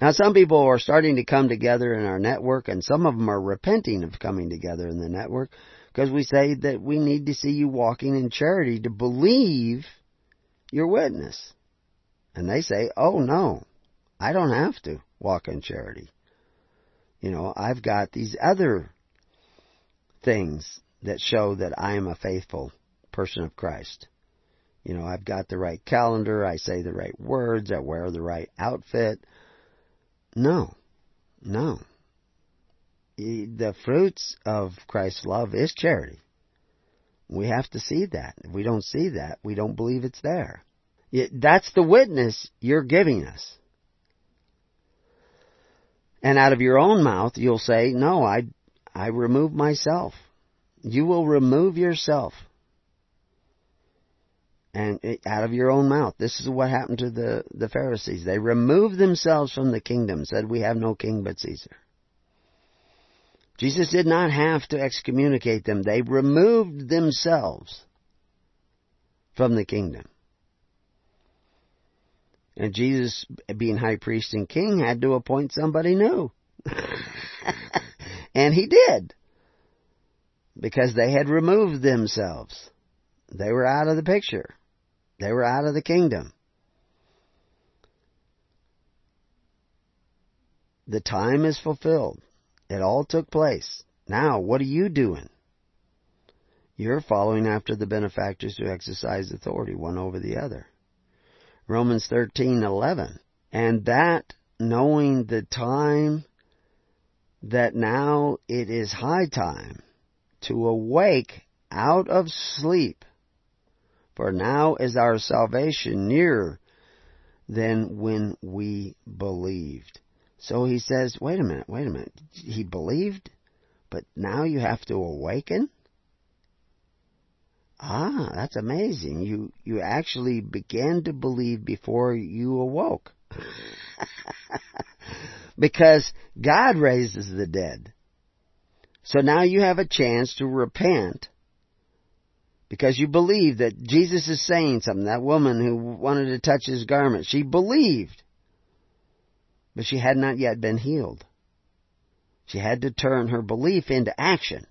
Now some people are starting to come together in our network and some of them are repenting of coming together in the network because we say that we need to see you walking in charity to believe your witness. And they say, oh no, I don't have to walk in charity. You know, I've got these other things that show that I am a faithful person of Christ. You know, I've got the right calendar, I say the right words, I wear the right outfit. No, no. The fruits of Christ's love is charity. We have to see that. If we don't see that, we don't believe it's there. That's the witness you're giving us. And out of your own mouth, you'll say, No, I, I remove myself. You will remove yourself. And out of your own mouth. This is what happened to the, the Pharisees. They removed themselves from the kingdom, said, We have no king but Caesar. Jesus did not have to excommunicate them. They removed themselves from the kingdom. And Jesus, being high priest and king, had to appoint somebody new. and he did. Because they had removed themselves. They were out of the picture. They were out of the kingdom. The time is fulfilled. It all took place. Now, what are you doing? You're following after the benefactors who exercise authority one over the other. Romans 13:11. And that knowing the time that now it is high time to awake out of sleep for now is our salvation nearer than when we believed. So he says, wait a minute, wait a minute. He believed, but now you have to awaken? Ah, that's amazing. You you actually began to believe before you awoke. because God raises the dead. So now you have a chance to repent because you believe that Jesus is saying something. That woman who wanted to touch his garment, she believed, but she had not yet been healed. She had to turn her belief into action.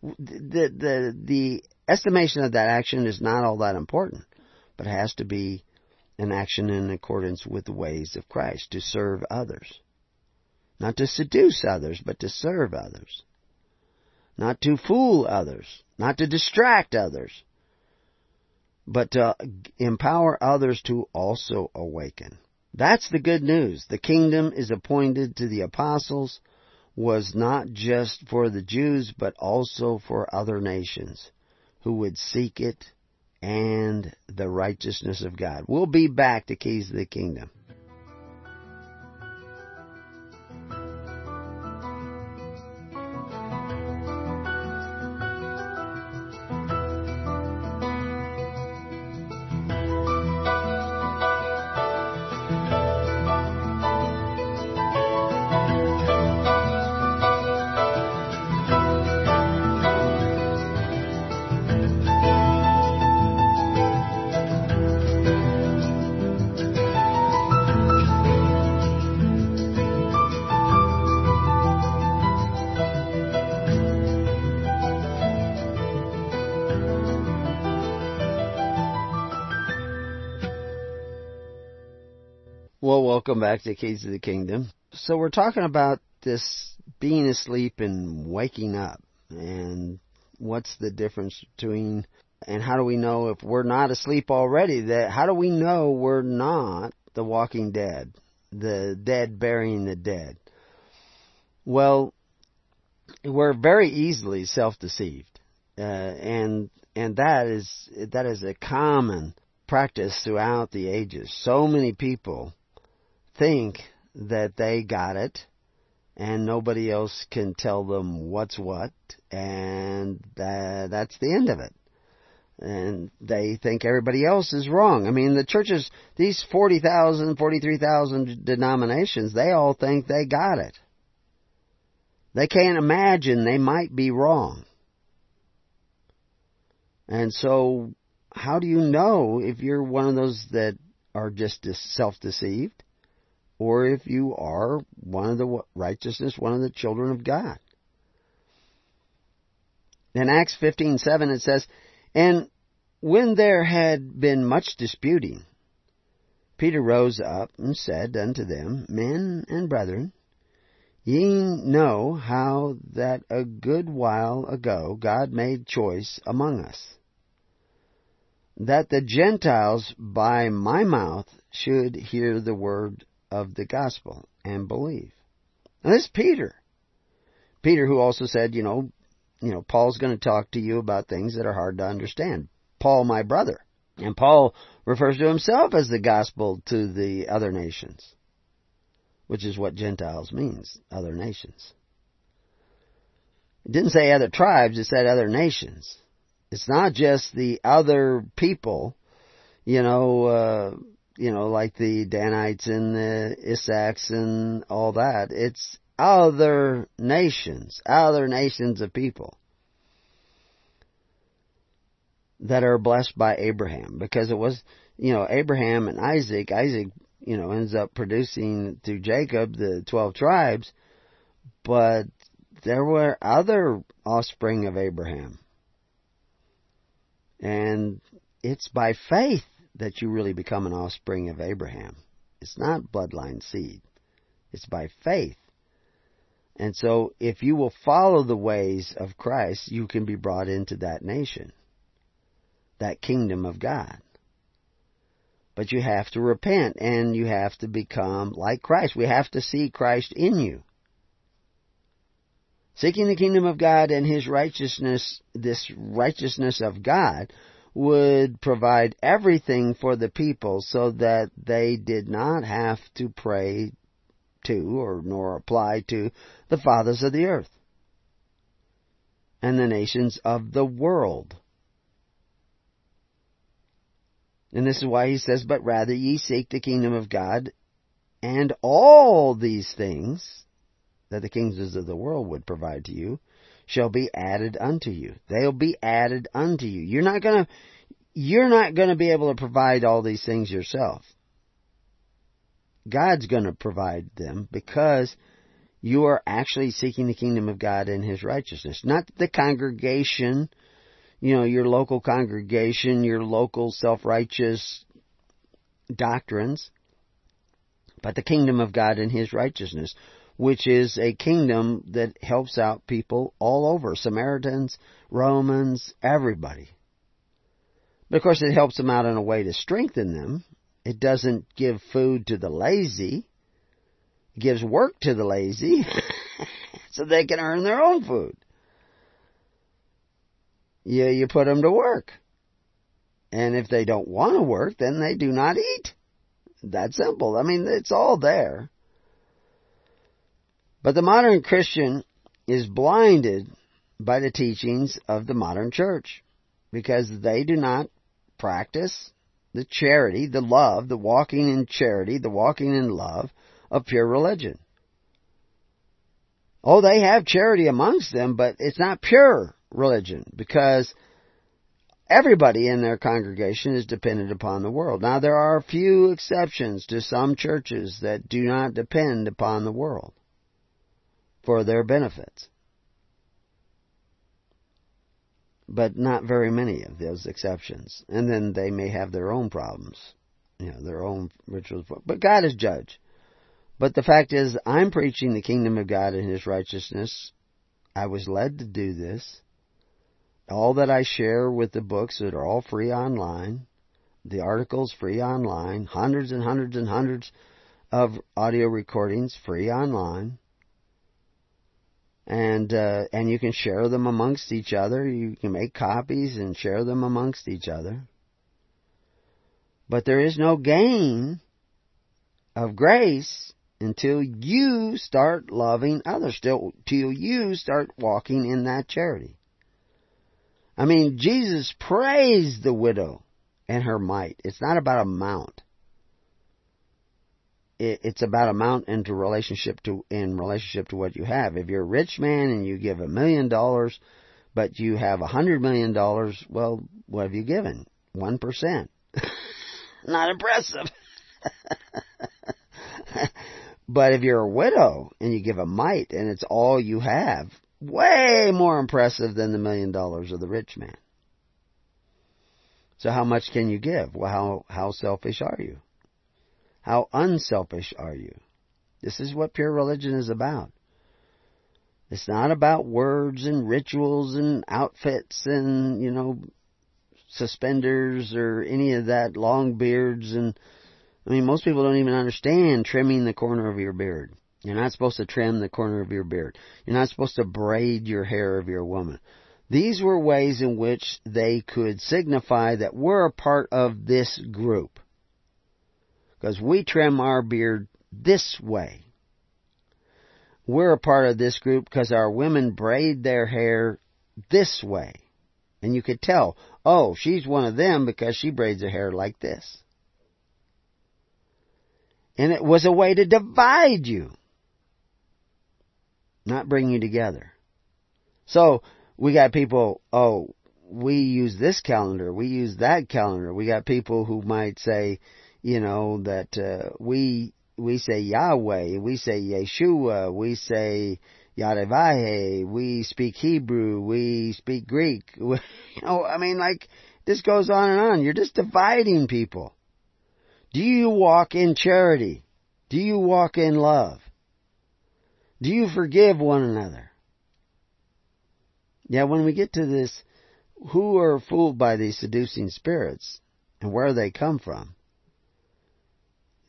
The the the Estimation of that action is not all that important, but it has to be an action in accordance with the ways of Christ, to serve others. Not to seduce others, but to serve others. Not to fool others, not to distract others, but to empower others to also awaken. That's the good news. The kingdom is appointed to the apostles was not just for the Jews, but also for other nations who would seek it and the righteousness of God. We'll be back to Keys of the Kingdom. Welcome back to Keys of the Kingdom. So we're talking about this being asleep and waking up and what's the difference between and how do we know if we're not asleep already that how do we know we're not the walking dead the dead burying the dead well we're very easily self-deceived uh, and and that is that is a common practice throughout the ages. So many people think that they got it and nobody else can tell them what's what and that, that's the end of it. And they think everybody else is wrong. I mean, the churches, these 40,000, 43,000 denominations, they all think they got it. They can't imagine they might be wrong. And so, how do you know if you're one of those that are just self-deceived? Or if you are one of the righteousness, one of the children of God? In Acts 15:7 it says, "And when there had been much disputing, Peter rose up and said unto them, Men and brethren, ye know how that a good while ago God made choice among us, that the Gentiles by my mouth should hear the word of the gospel and believe. And this is Peter. Peter who also said, you know, you know, Paul's going to talk to you about things that are hard to understand. Paul, my brother. And Paul refers to himself as the gospel to the other nations, which is what Gentiles means, other nations. It didn't say other tribes, it said other nations. It's not just the other people, you know, uh, you know, like the Danites and the Isaacs and all that. It's other nations, other nations of people that are blessed by Abraham because it was, you know, Abraham and Isaac. Isaac, you know, ends up producing through Jacob the 12 tribes, but there were other offspring of Abraham. And it's by faith that you really become an offspring of Abraham. It's not bloodline seed. It's by faith. And so if you will follow the ways of Christ, you can be brought into that nation, that kingdom of God. But you have to repent and you have to become like Christ. We have to see Christ in you. Seeking the kingdom of God and His righteousness, this righteousness of God, would provide everything for the people so that they did not have to pray to or nor apply to the fathers of the earth and the nations of the world. And this is why he says, But rather ye seek the kingdom of God, and all these things that the kingdoms of the world would provide to you shall be added unto you. They'll be added unto you. You're not gonna, you're not gonna be able to provide all these things yourself. God's gonna provide them because you are actually seeking the kingdom of God and His righteousness. Not the congregation, you know, your local congregation, your local self-righteous doctrines, but the kingdom of God and His righteousness which is a kingdom that helps out people all over Samaritans, Romans, everybody. But of course, it helps them out in a way to strengthen them. It doesn't give food to the lazy. It gives work to the lazy so they can earn their own food. You, you put them to work. And if they don't want to work, then they do not eat. That simple. I mean, it's all there. But the modern Christian is blinded by the teachings of the modern church because they do not practice the charity, the love, the walking in charity, the walking in love of pure religion. Oh, they have charity amongst them, but it's not pure religion because everybody in their congregation is dependent upon the world. Now, there are a few exceptions to some churches that do not depend upon the world for their benefits. But not very many of those exceptions. And then they may have their own problems, you know, their own rituals. But God is judge. But the fact is, I'm preaching the kingdom of God and His righteousness. I was led to do this. All that I share with the books that are all free online, the articles free online, hundreds and hundreds and hundreds of audio recordings free online. And uh, and you can share them amongst each other. You can make copies and share them amongst each other. But there is no gain of grace until you start loving others, till, till you start walking in that charity. I mean, Jesus praised the widow and her mite. It's not about amount. It's about amount into relationship to in relationship to what you have. If you're a rich man and you give a million dollars, but you have a hundred million dollars, well, what have you given? One percent. not impressive. but if you're a widow and you give a mite and it's all you have, way more impressive than the million dollars of the rich man. So how much can you give? Well, how, how selfish are you? How unselfish are you? This is what pure religion is about. It's not about words and rituals and outfits and, you know, suspenders or any of that, long beards and, I mean, most people don't even understand trimming the corner of your beard. You're not supposed to trim the corner of your beard. You're not supposed to braid your hair of your woman. These were ways in which they could signify that we're a part of this group. Because we trim our beard this way. We're a part of this group because our women braid their hair this way. And you could tell, oh, she's one of them because she braids her hair like this. And it was a way to divide you, not bring you together. So, we got people, oh, we use this calendar, we use that calendar. We got people who might say, you know, that uh, we we say Yahweh, we say Yeshua, we say Yadavahe, we speak Hebrew, we speak Greek. you know, I mean, like this goes on and on. You're just dividing people. Do you walk in charity? Do you walk in love? Do you forgive one another? Yeah, when we get to this, who are fooled by these seducing spirits and where they come from?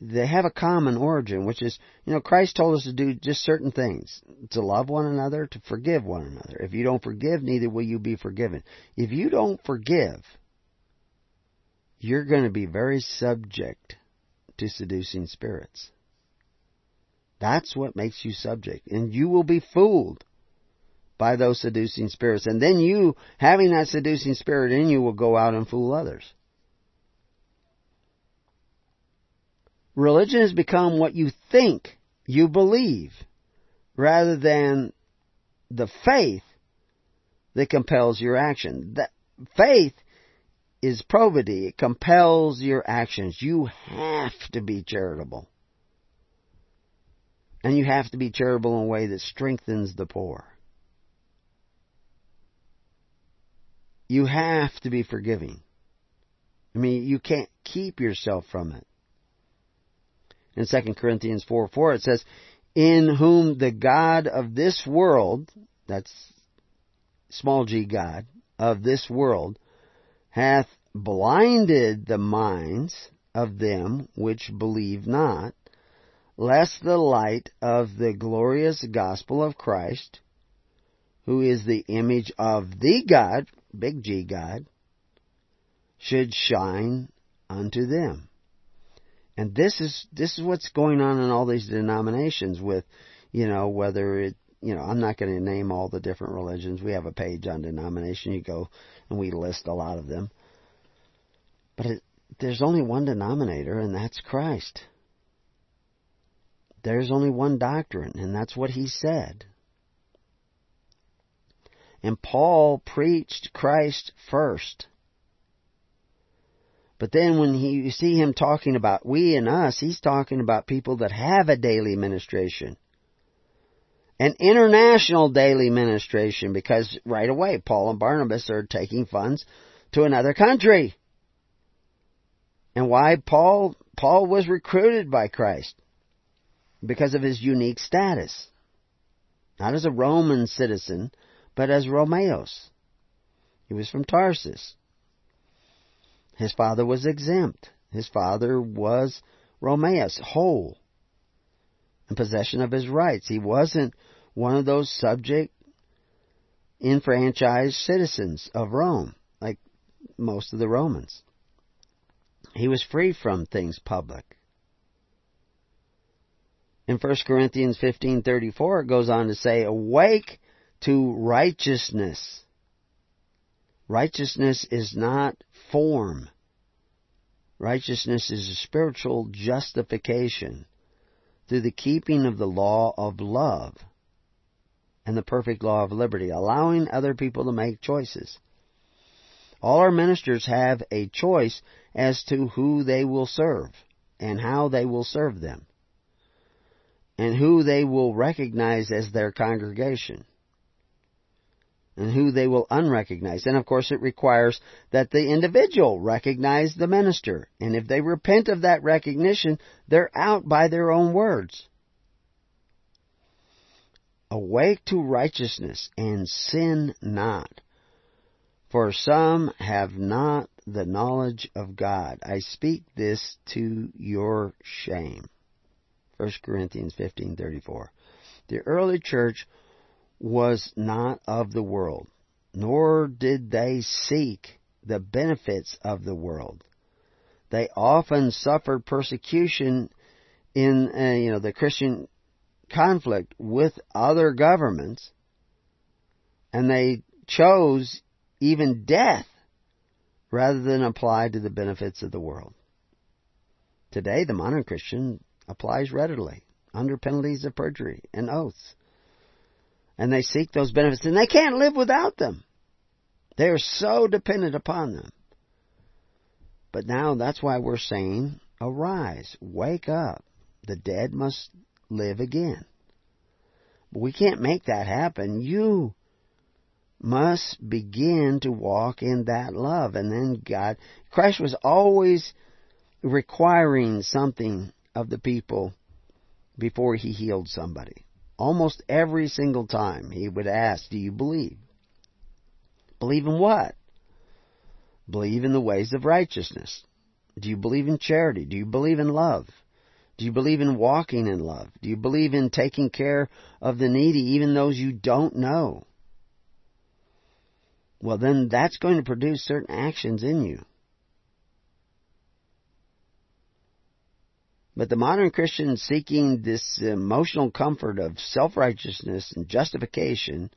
They have a common origin, which is, you know, Christ told us to do just certain things. To love one another, to forgive one another. If you don't forgive, neither will you be forgiven. If you don't forgive, you're going to be very subject to seducing spirits. That's what makes you subject. And you will be fooled by those seducing spirits. And then you, having that seducing spirit in you, will go out and fool others. Religion has become what you think you believe rather than the faith that compels your action. That faith is probity. It compels your actions. You have to be charitable. And you have to be charitable in a way that strengthens the poor. You have to be forgiving. I mean, you can't keep yourself from it. In 2 Corinthians 4 4, it says, In whom the God of this world, that's small g God, of this world, hath blinded the minds of them which believe not, lest the light of the glorious gospel of Christ, who is the image of the God, big G God, should shine unto them. And this is this is what's going on in all these denominations with, you know, whether it you know, I'm not going to name all the different religions. We have a page on denomination. You go and we list a lot of them. But it, there's only one denominator, and that's Christ. There's only one doctrine, and that's what he said. And Paul preached Christ first. But then when he, you see him talking about we and us, he's talking about people that have a daily ministration. An international daily ministration because right away Paul and Barnabas are taking funds to another country. And why Paul Paul was recruited by Christ because of his unique status. Not as a Roman citizen, but as Romeos. He was from Tarsus. His father was exempt. His father was Romeus, whole, in possession of his rights. He wasn't one of those subject enfranchised citizens of Rome, like most of the Romans. He was free from things public. In 1 Corinthians 15:34 it goes on to say, "Awake to righteousness." Righteousness is not form. Righteousness is a spiritual justification through the keeping of the law of love and the perfect law of liberty, allowing other people to make choices. All our ministers have a choice as to who they will serve and how they will serve them and who they will recognize as their congregation and who they will unrecognize. And of course it requires that the individual recognize the minister. And if they repent of that recognition, they're out by their own words. Awake to righteousness and sin not. For some have not the knowledge of God. I speak this to your shame. 1 Corinthians 15:34. The early church was not of the world, nor did they seek the benefits of the world. They often suffered persecution in uh, you know the Christian conflict with other governments, and they chose even death rather than apply to the benefits of the world. Today, the modern Christian applies readily under penalties of perjury and oaths and they seek those benefits, and they can't live without them. They are so dependent upon them. But now that's why we're saying, arise, wake up. The dead must live again. But we can't make that happen. You must begin to walk in that love. And then God, Christ was always requiring something of the people before he healed somebody. Almost every single time he would ask, Do you believe? Believe in what? Believe in the ways of righteousness. Do you believe in charity? Do you believe in love? Do you believe in walking in love? Do you believe in taking care of the needy, even those you don't know? Well, then that's going to produce certain actions in you. But the modern Christian seeking this emotional comfort of self-righteousness and justification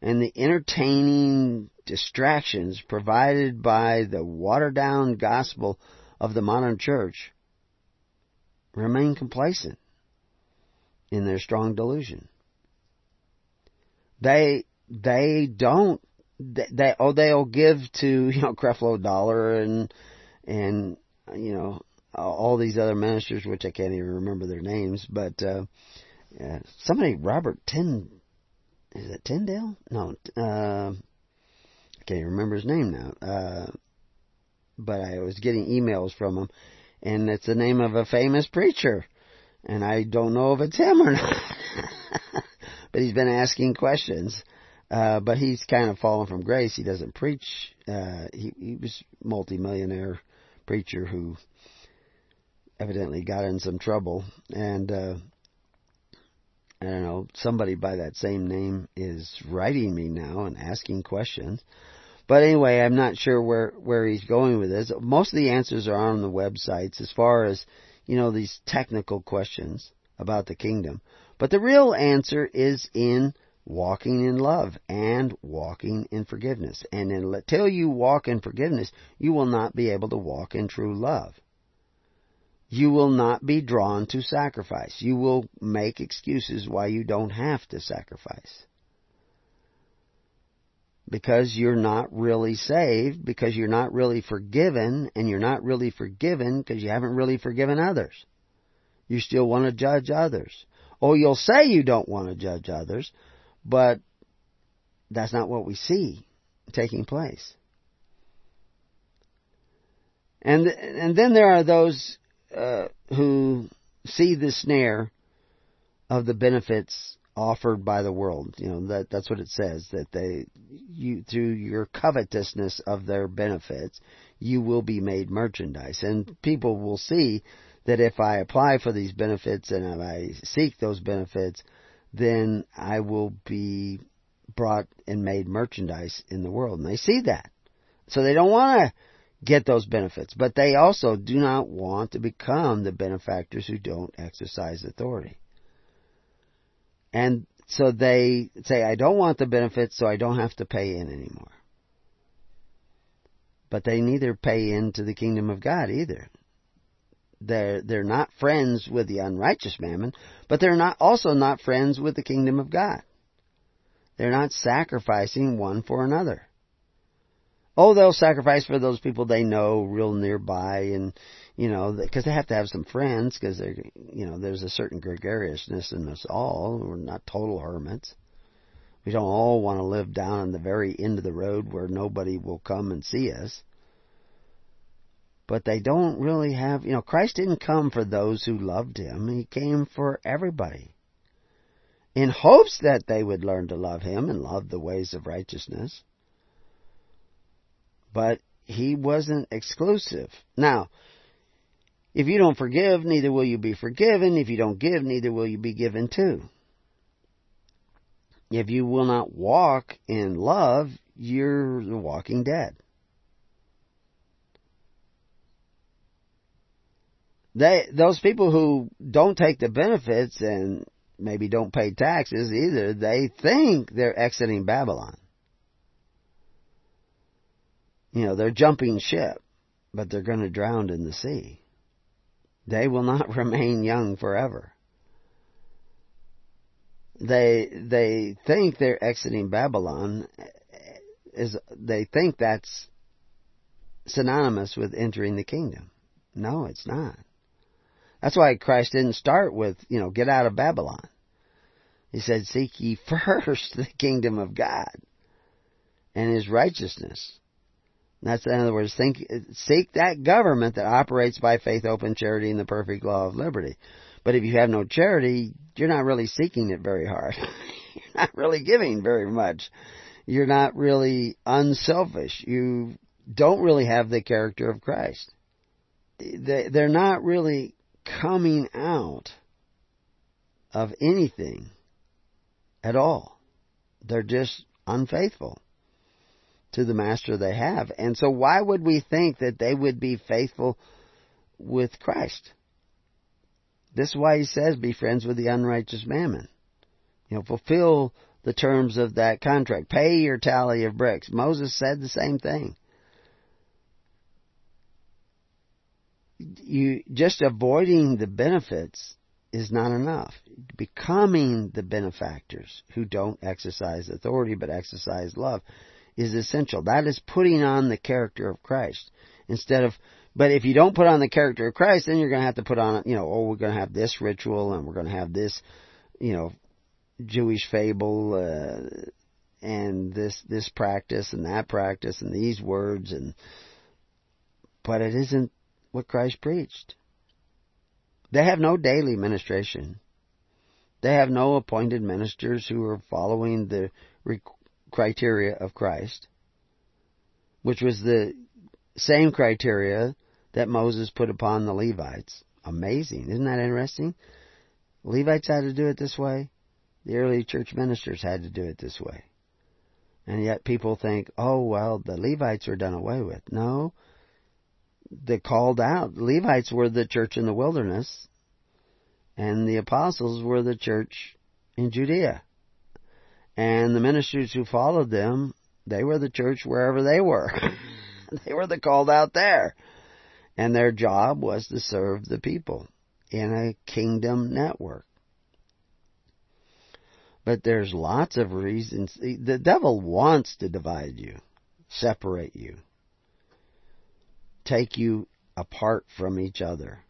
and the entertaining distractions provided by the watered down gospel of the modern church remain complacent in their strong delusion. They they don't they, they oh they'll give to you know Creflo Dollar and and you know all these other ministers, which I can't even remember their names, but uh, uh, somebody, Robert Ten, is it Tyndale? No, uh, I can't remember his name now. Uh, but I was getting emails from him, and it's the name of a famous preacher, and I don't know if it's him or not. but he's been asking questions. Uh, but he's kind of fallen from grace. He doesn't preach. Uh, he, he was multimillionaire preacher who evidently got in some trouble, and uh, I don't know, somebody by that same name is writing me now and asking questions. But anyway, I'm not sure where where he's going with this. Most of the answers are on the websites as far as you know these technical questions about the kingdom. But the real answer is in walking in love and walking in forgiveness. And until you walk in forgiveness, you will not be able to walk in true love you will not be drawn to sacrifice. You will make excuses why you don't have to sacrifice. Because you're not really saved, because you're not really forgiven, and you're not really forgiven because you haven't really forgiven others. You still want to judge others. Oh, you'll say you don't want to judge others, but that's not what we see taking place. And and then there are those uh, who see the snare of the benefits offered by the world. You know that that's what it says that they you through your covetousness of their benefits you will be made merchandise and people will see that if I apply for these benefits and if I seek those benefits then I will be brought and made merchandise in the world. And they see that. So they don't want to get those benefits, but they also do not want to become the benefactors who don't exercise authority. And so they say, I don't want the benefits, so I don't have to pay in anymore. But they neither pay into the kingdom of God either. They're, they're not friends with the unrighteous mammon, but they're not, also not friends with the kingdom of God. They're not sacrificing one for another. Oh, they'll sacrifice for those people they know real nearby and, you know, because they have to have some friends because they're, you know, there's a certain gregariousness in us all. We're not total hermits. We don't all want to live down on the very end of the road where nobody will come and see us. But they don't really have, you know, Christ didn't come for those who loved him. He came for everybody. In hopes that they would learn to love him and love the ways of righteousness. But he wasn't exclusive. Now, if you don't forgive, neither will you be forgiven. If you don't give, neither will you be given to. If you will not walk in love, you're the walking dead. They, those people who don't take the benefits and maybe don't pay taxes either, they think they're exiting Babylon. You know, they're jumping ship, but they're going to drown in the sea. They will not remain young forever. They they think they're exiting Babylon is they think that's synonymous with entering the kingdom. No, it's not. That's why Christ didn't start with, you know, get out of Babylon. He said, seek ye first the kingdom of God and his righteousness that's in other words, think, seek that government that operates by faith, open charity, and the perfect law of liberty. But if you have no charity, you're not really seeking it very hard. you're not really giving very much. You're not really unselfish. You don't really have the character of Christ. They're not really coming out of anything at all. They're just unfaithful to the master they have. And so why would we think that they would be faithful with Christ? This is why he says, be friends with the unrighteous mammon. You know, fulfill the terms of that contract. Pay your tally of bricks. Moses said the same thing. You, just avoiding the benefits is not enough. Becoming the benefactors who don't exercise authority but exercise love is essential. That is putting on the character of Christ instead of but if you don't put on the character of Christ, then you're going to have to put on, you know, oh, we're going to have this ritual and we're going to have this, you know, Jewish fable uh, and this this practice and that practice and these words and but it isn't what Christ preached. They have no daily ministration. They have no appointed ministers who are following the criteria of Christ, which was the same criteria that Moses put upon the Levites. Amazing. Isn't that interesting? Levites had to do it this way. The early church ministers had to do it this way. And yet people think, oh, well, the Levites are done away with. No. They called out. Levites were the church in the wilderness, and the apostles were the church in Judea. And the ministers who followed them, they were the church wherever they were. they were the called out there. And their job was to serve the people in a kingdom network. But there's lots of reasons. The devil wants to divide you, separate you, take you apart from each other.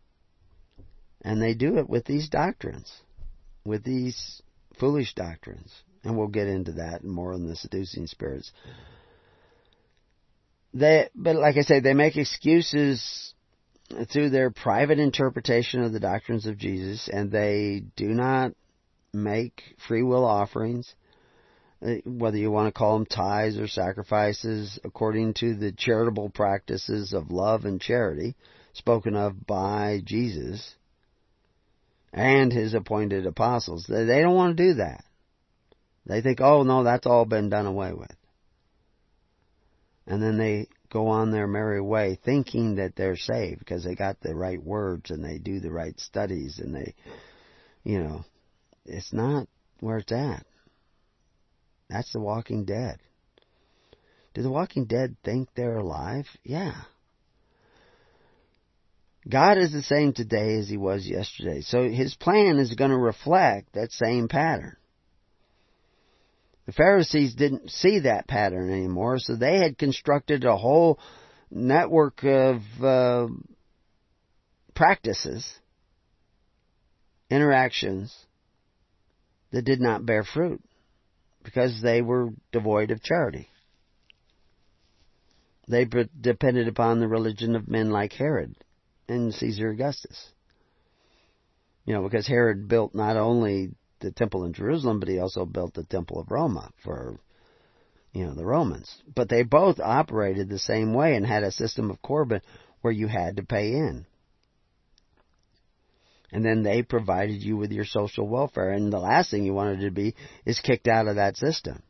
And they do it with these doctrines, with these foolish doctrines. And we'll get into that more on the seducing spirits. They, but like I say, they make excuses through their private interpretation of the doctrines of Jesus, and they do not make free will offerings, uh, whether you want to call them tithes or sacrifices, according to the charitable practices of love and charity spoken of by Jesus. and his appointed apostles. They don't want to do that. They think, oh no, that's all been done away with. And then they go on their merry way thinking that they're saved because they got the right words and they do the right studies and they, you know, it's not where it's at. That's the walking dead. Do the walking dead think they're alive? Yeah. God is the same today as he was yesterday. So his plan is going to reflect that same pattern. The Pharisees didn't see that pattern anymore, so they had constructed a whole network of uh, practices, interactions that did not bear fruit because they were devoid of charity. They depended upon the religion of men like Herod and Caesar Augustus. You know, because Herod built not only the temple in Jerusalem, but he also built the temple of Roma for, you know, the Romans. But they both operated the same way and had a system of Corban where you had to pay in. And then they provided you with your social welfare. And the last thing you wanted to be is kicked out of that system.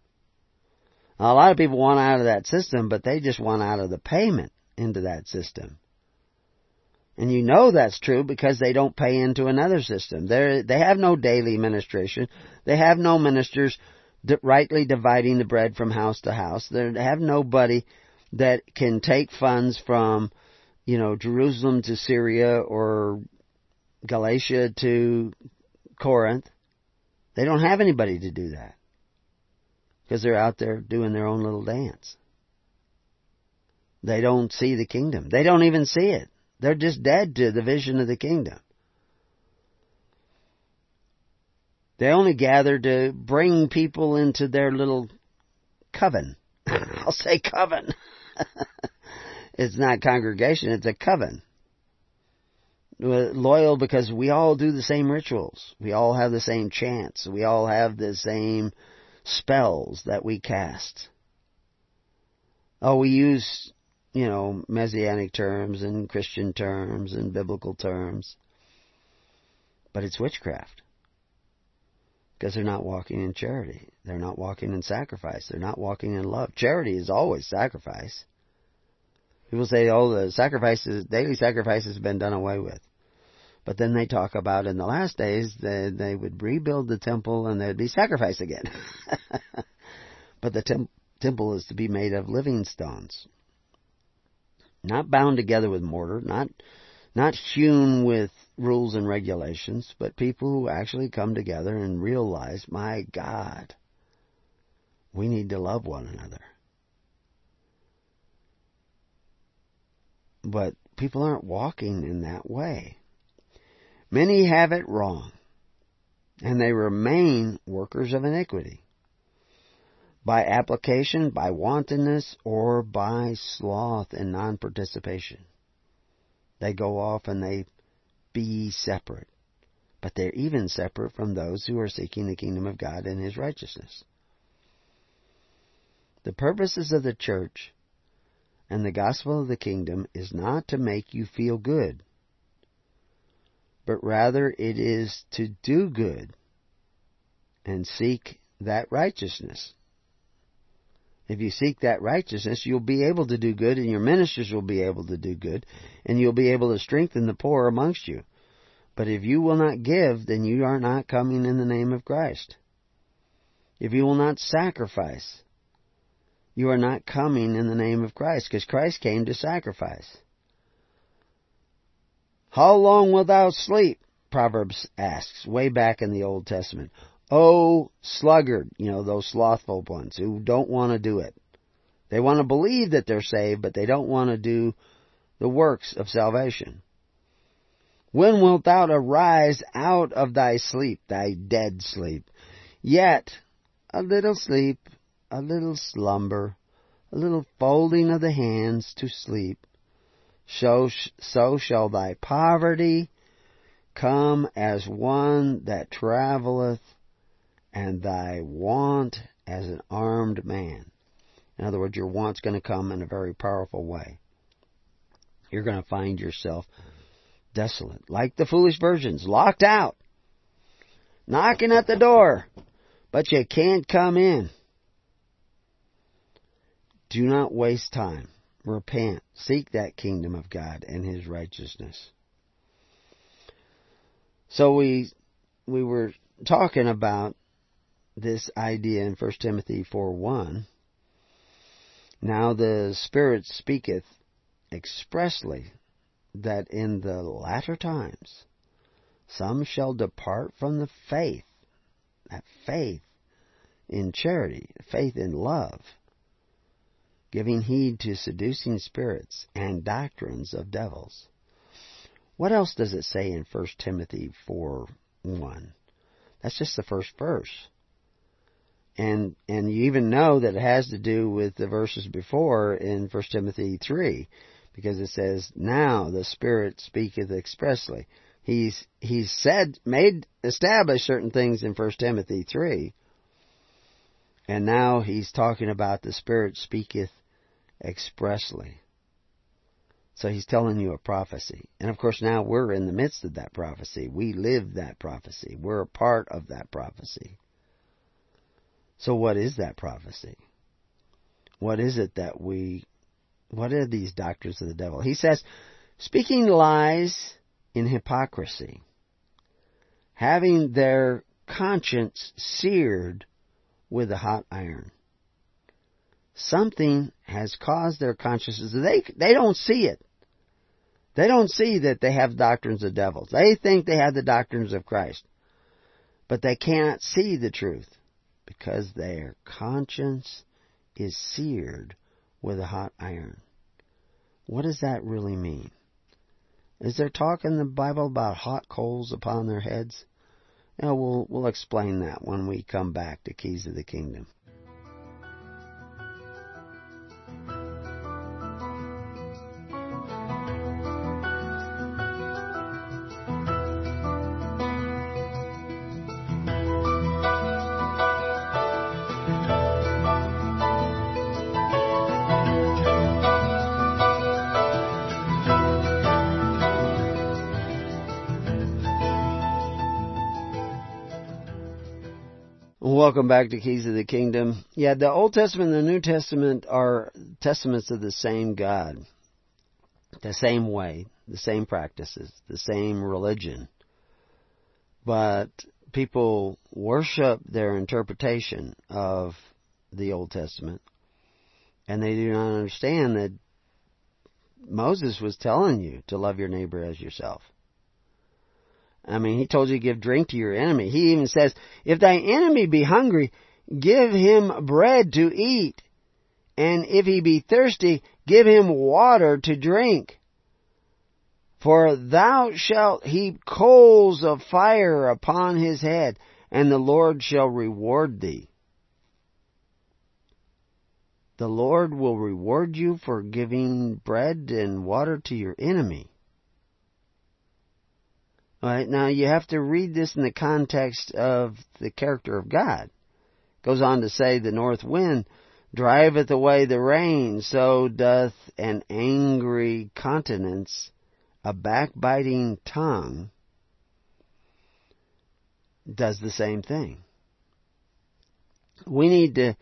Now, a lot of people want out of that system, but they just want out of the payment into that system. And you know that's true because they don't pay into another system. They they have no daily ministration. They have no ministers rightly dividing the bread from house to house. They have nobody that can take funds from, you know, Jerusalem to Syria or Galatia to Corinth. They don't have anybody to do that because they're out there doing their own little dance. They don't see the kingdom. They don't even see it. They're just dead to the vision of the kingdom. They only gather to bring people into their little coven. I'll say coven. it's not congregation, it's a coven. Loyal because we all do the same rituals. We all have the same chants. We all have the same spells that we cast. Oh, we use you know, messianic terms and Christian terms and biblical terms. But it's witchcraft. Because they're not walking in charity. They're not walking in sacrifice. They're not walking in love. Charity is always sacrifice. People say, oh, the sacrifices, daily sacrifices have been done away with. But then they talk about in the last days that they would rebuild the temple and there'd be sacrifice again. but the tem- temple is to be made of living stones not bound together with mortar, not not hewn with rules and regulations, but people who actually come together and realize, my God, we need to love one another. But people aren't walking in that way. Many have it wrong, and they remain workers of iniquity by application, by wantonness, or by sloth and non participation. They go off and they be separate. But they're even separate from those who are seeking the kingdom of God and His righteousness. The purposes of the church and the gospel of the kingdom is not to make you feel good, but rather it is to do good and seek that righteousness if you seek that righteousness, you'll be able to do good and your ministers will be able to do good and you'll be able to strengthen the poor amongst you. But if you will not give, then you are not coming in the name of Christ. If you will not sacrifice, you are not coming in the name of Christ because Christ came to sacrifice. How long wilt thou sleep? Proverbs asks, way back in the Old Testament. Oh, sluggard, you know, those slothful ones who don't want to do it. They want to believe that they're saved, but they don't want to do the works of salvation. When wilt thou arise out of thy sleep, thy dead sleep? Yet a little sleep, a little slumber, a little folding of the hands to sleep. So, so shall thy poverty come as one that travelleth and thy want as an armed man. In other words, your want's going to come in a very powerful way. You're going to find yourself desolate, like the foolish virgins, locked out, knocking at the door, but you can't come in. Do not waste time. Repent. Seek that kingdom of God and His righteousness. So we we were talking about this idea in 1 Timothy 4 1. Now the Spirit speaketh expressly that in the latter times some shall depart from the faith, that faith in charity, faith in love, giving heed to seducing spirits and doctrines of devils. What else does it say in 1 Timothy 4 1? That's just the first verse. And and you even know that it has to do with the verses before in 1 Timothy 3 because it says, Now the Spirit speaketh expressly. He's, he's said, made, established certain things in 1 Timothy 3. And now he's talking about the Spirit speaketh expressly. So he's telling you a prophecy. And of course now we're in the midst of that prophecy. We live that prophecy. We're a part of that prophecy. So what is that prophecy? What is it that we what are these doctors of the devil? He says, speaking lies in hypocrisy, having their conscience seared with a hot iron. Something has caused their consciences. They, they don't see it. They don't see that they have doctrines of devils. They think they have the doctrines of Christ. But they cannot see the truth because their conscience is seared with a hot iron. What does that really mean? Is there talk in the Bible about hot coals upon their heads? Know, we'll, we'll explain that when we come back to Keys of the Kingdom. Welcome back to Keys of the Kingdom. Yeah, the Old Testament and the New Testament are testaments of the same God, the same way, the same practices, the same religion. But people worship their interpretation of the Old Testament, and they do not understand that Moses was telling you to love your neighbor as yourself. I mean, he told you to give drink to your enemy. He even says, if thy enemy be hungry, give him bread to eat. And if he be thirsty, give him water to drink. For thou shalt heap coals of fire upon his head, and the Lord shall reward thee. The Lord will reward you for giving bread and water to your enemy. Now you have to read this in the context of the character of God. It goes on to say the north wind driveth away the rain, so doth an angry countenance, a backbiting tongue, does the same thing. We need to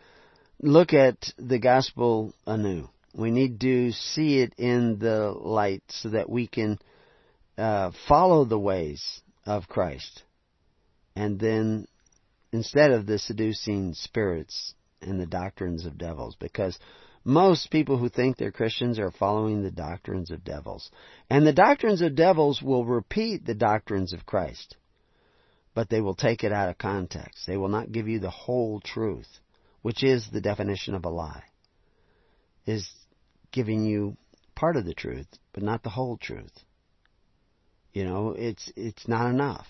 look at the gospel anew. We need to see it in the light so that we can uh, follow the ways of Christ. And then, instead of the seducing spirits and the doctrines of devils, because most people who think they're Christians are following the doctrines of devils. And the doctrines of devils will repeat the doctrines of Christ, but they will take it out of context. They will not give you the whole truth, which is the definition of a lie, is giving you part of the truth, but not the whole truth. You know, it's, it's not enough.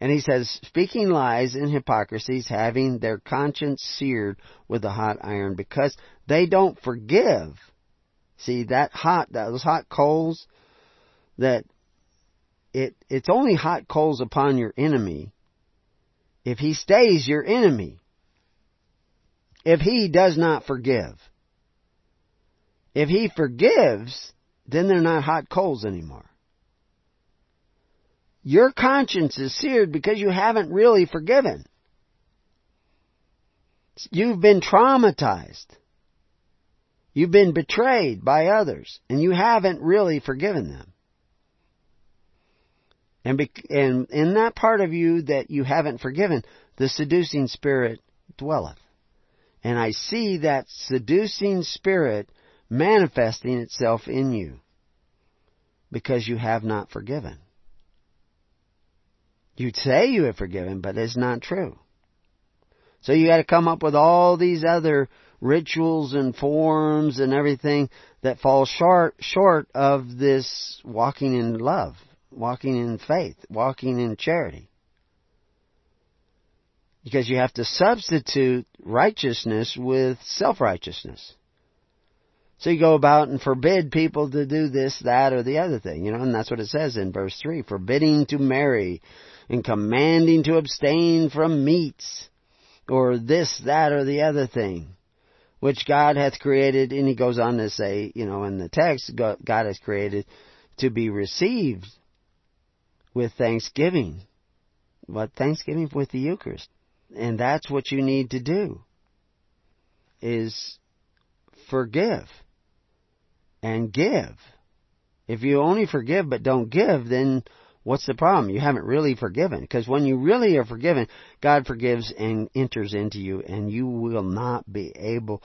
And he says, speaking lies and hypocrisies, having their conscience seared with a hot iron, because they don't forgive. See, that hot, those hot coals, that it, it's only hot coals upon your enemy if he stays your enemy. If he does not forgive. If he forgives, then they're not hot coals anymore. Your conscience is seared because you haven't really forgiven. You've been traumatized. You've been betrayed by others, and you haven't really forgiven them. And, be, and in that part of you that you haven't forgiven, the seducing spirit dwelleth. And I see that seducing spirit manifesting itself in you because you have not forgiven. You say you have forgiven, but it's not true. So you got to come up with all these other rituals and forms and everything that fall short short of this walking in love, walking in faith, walking in charity. Because you have to substitute righteousness with self-righteousness. So you go about and forbid people to do this, that, or the other thing, you know, and that's what it says in verse 3. Forbidding to marry and commanding to abstain from meats, or this, that, or the other thing, which God hath created, and he goes on to say, you know, in the text, God has created to be received with thanksgiving. But thanksgiving with the Eucharist. And that's what you need to do, is forgive and give. If you only forgive but don't give, then what's the problem? You haven't really forgiven. Because when you really are forgiven, God forgives and enters into you, and you will not be able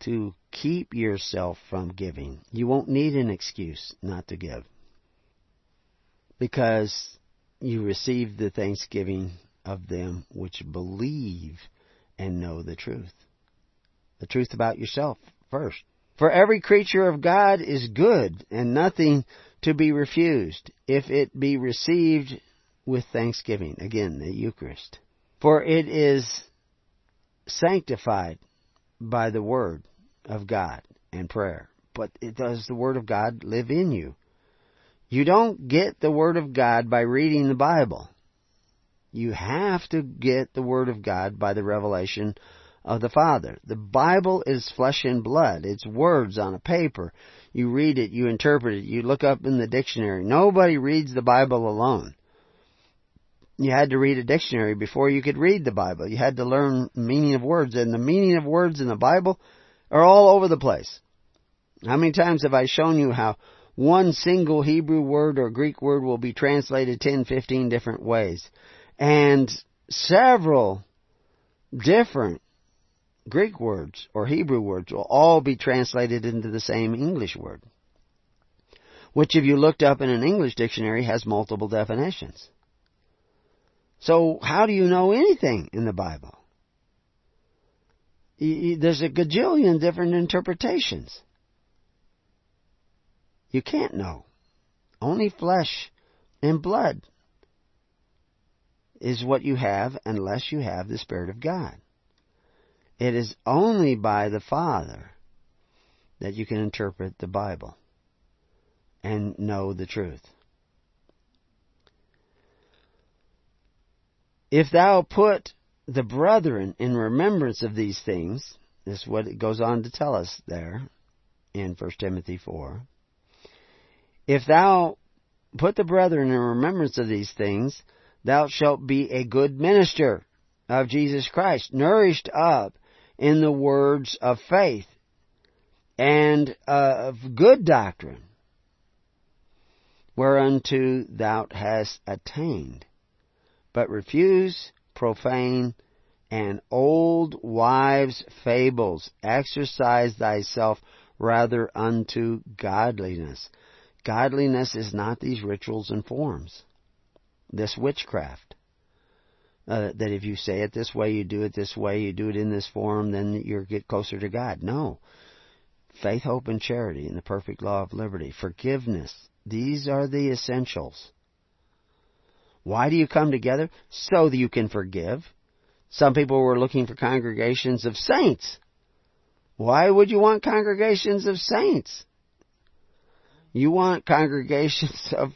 to keep yourself from giving. You won't need an excuse not to give. Because you receive the thanksgiving of them which believe and know the truth. The truth about yourself first. For every creature of God is good, and nothing to be refused, if it be received with thanksgiving. Again, the Eucharist. For it is sanctified by the Word of God and prayer. But it does the Word of God live in you? You don't get the Word of God by reading the Bible. You have to get the Word of God by the revelation of the Father. The Bible is flesh and blood. It's words on a paper. You read it, you interpret it, you look up in the dictionary. Nobody reads the Bible alone. You had to read a dictionary before you could read the Bible. You had to learn meaning of words, and the meaning of words in the Bible are all over the place. How many times have I shown you how one single Hebrew word or Greek word will be translated 10, 15 different ways? And several different Greek words or Hebrew words will all be translated into the same English word, which if you looked up in an English dictionary has multiple definitions. So how do you know anything in the Bible? There's a gajillion different interpretations. You can't know. Only flesh and blood is what you have unless you have the Spirit of God. It is only by the Father that you can interpret the Bible and know the truth. If thou put the brethren in remembrance of these things, this is what it goes on to tell us there in 1 Timothy 4. If thou put the brethren in remembrance of these things, thou shalt be a good minister of Jesus Christ, nourished up in the words of faith and of good doctrine, whereunto thou hast attained. But refuse profane and old wives' fables. Exercise thyself rather unto godliness. Godliness is not these rituals and forms, this witchcraft uh, that if you say it this way, you do it this way, you do it in this form, then you get closer to God. No. Faith, hope, and charity in the perfect law of liberty. Forgiveness. These are the essentials. Why do you come together? So that you can forgive. Some people were looking for congregations of saints. Why would you want congregations of saints? You want congregations of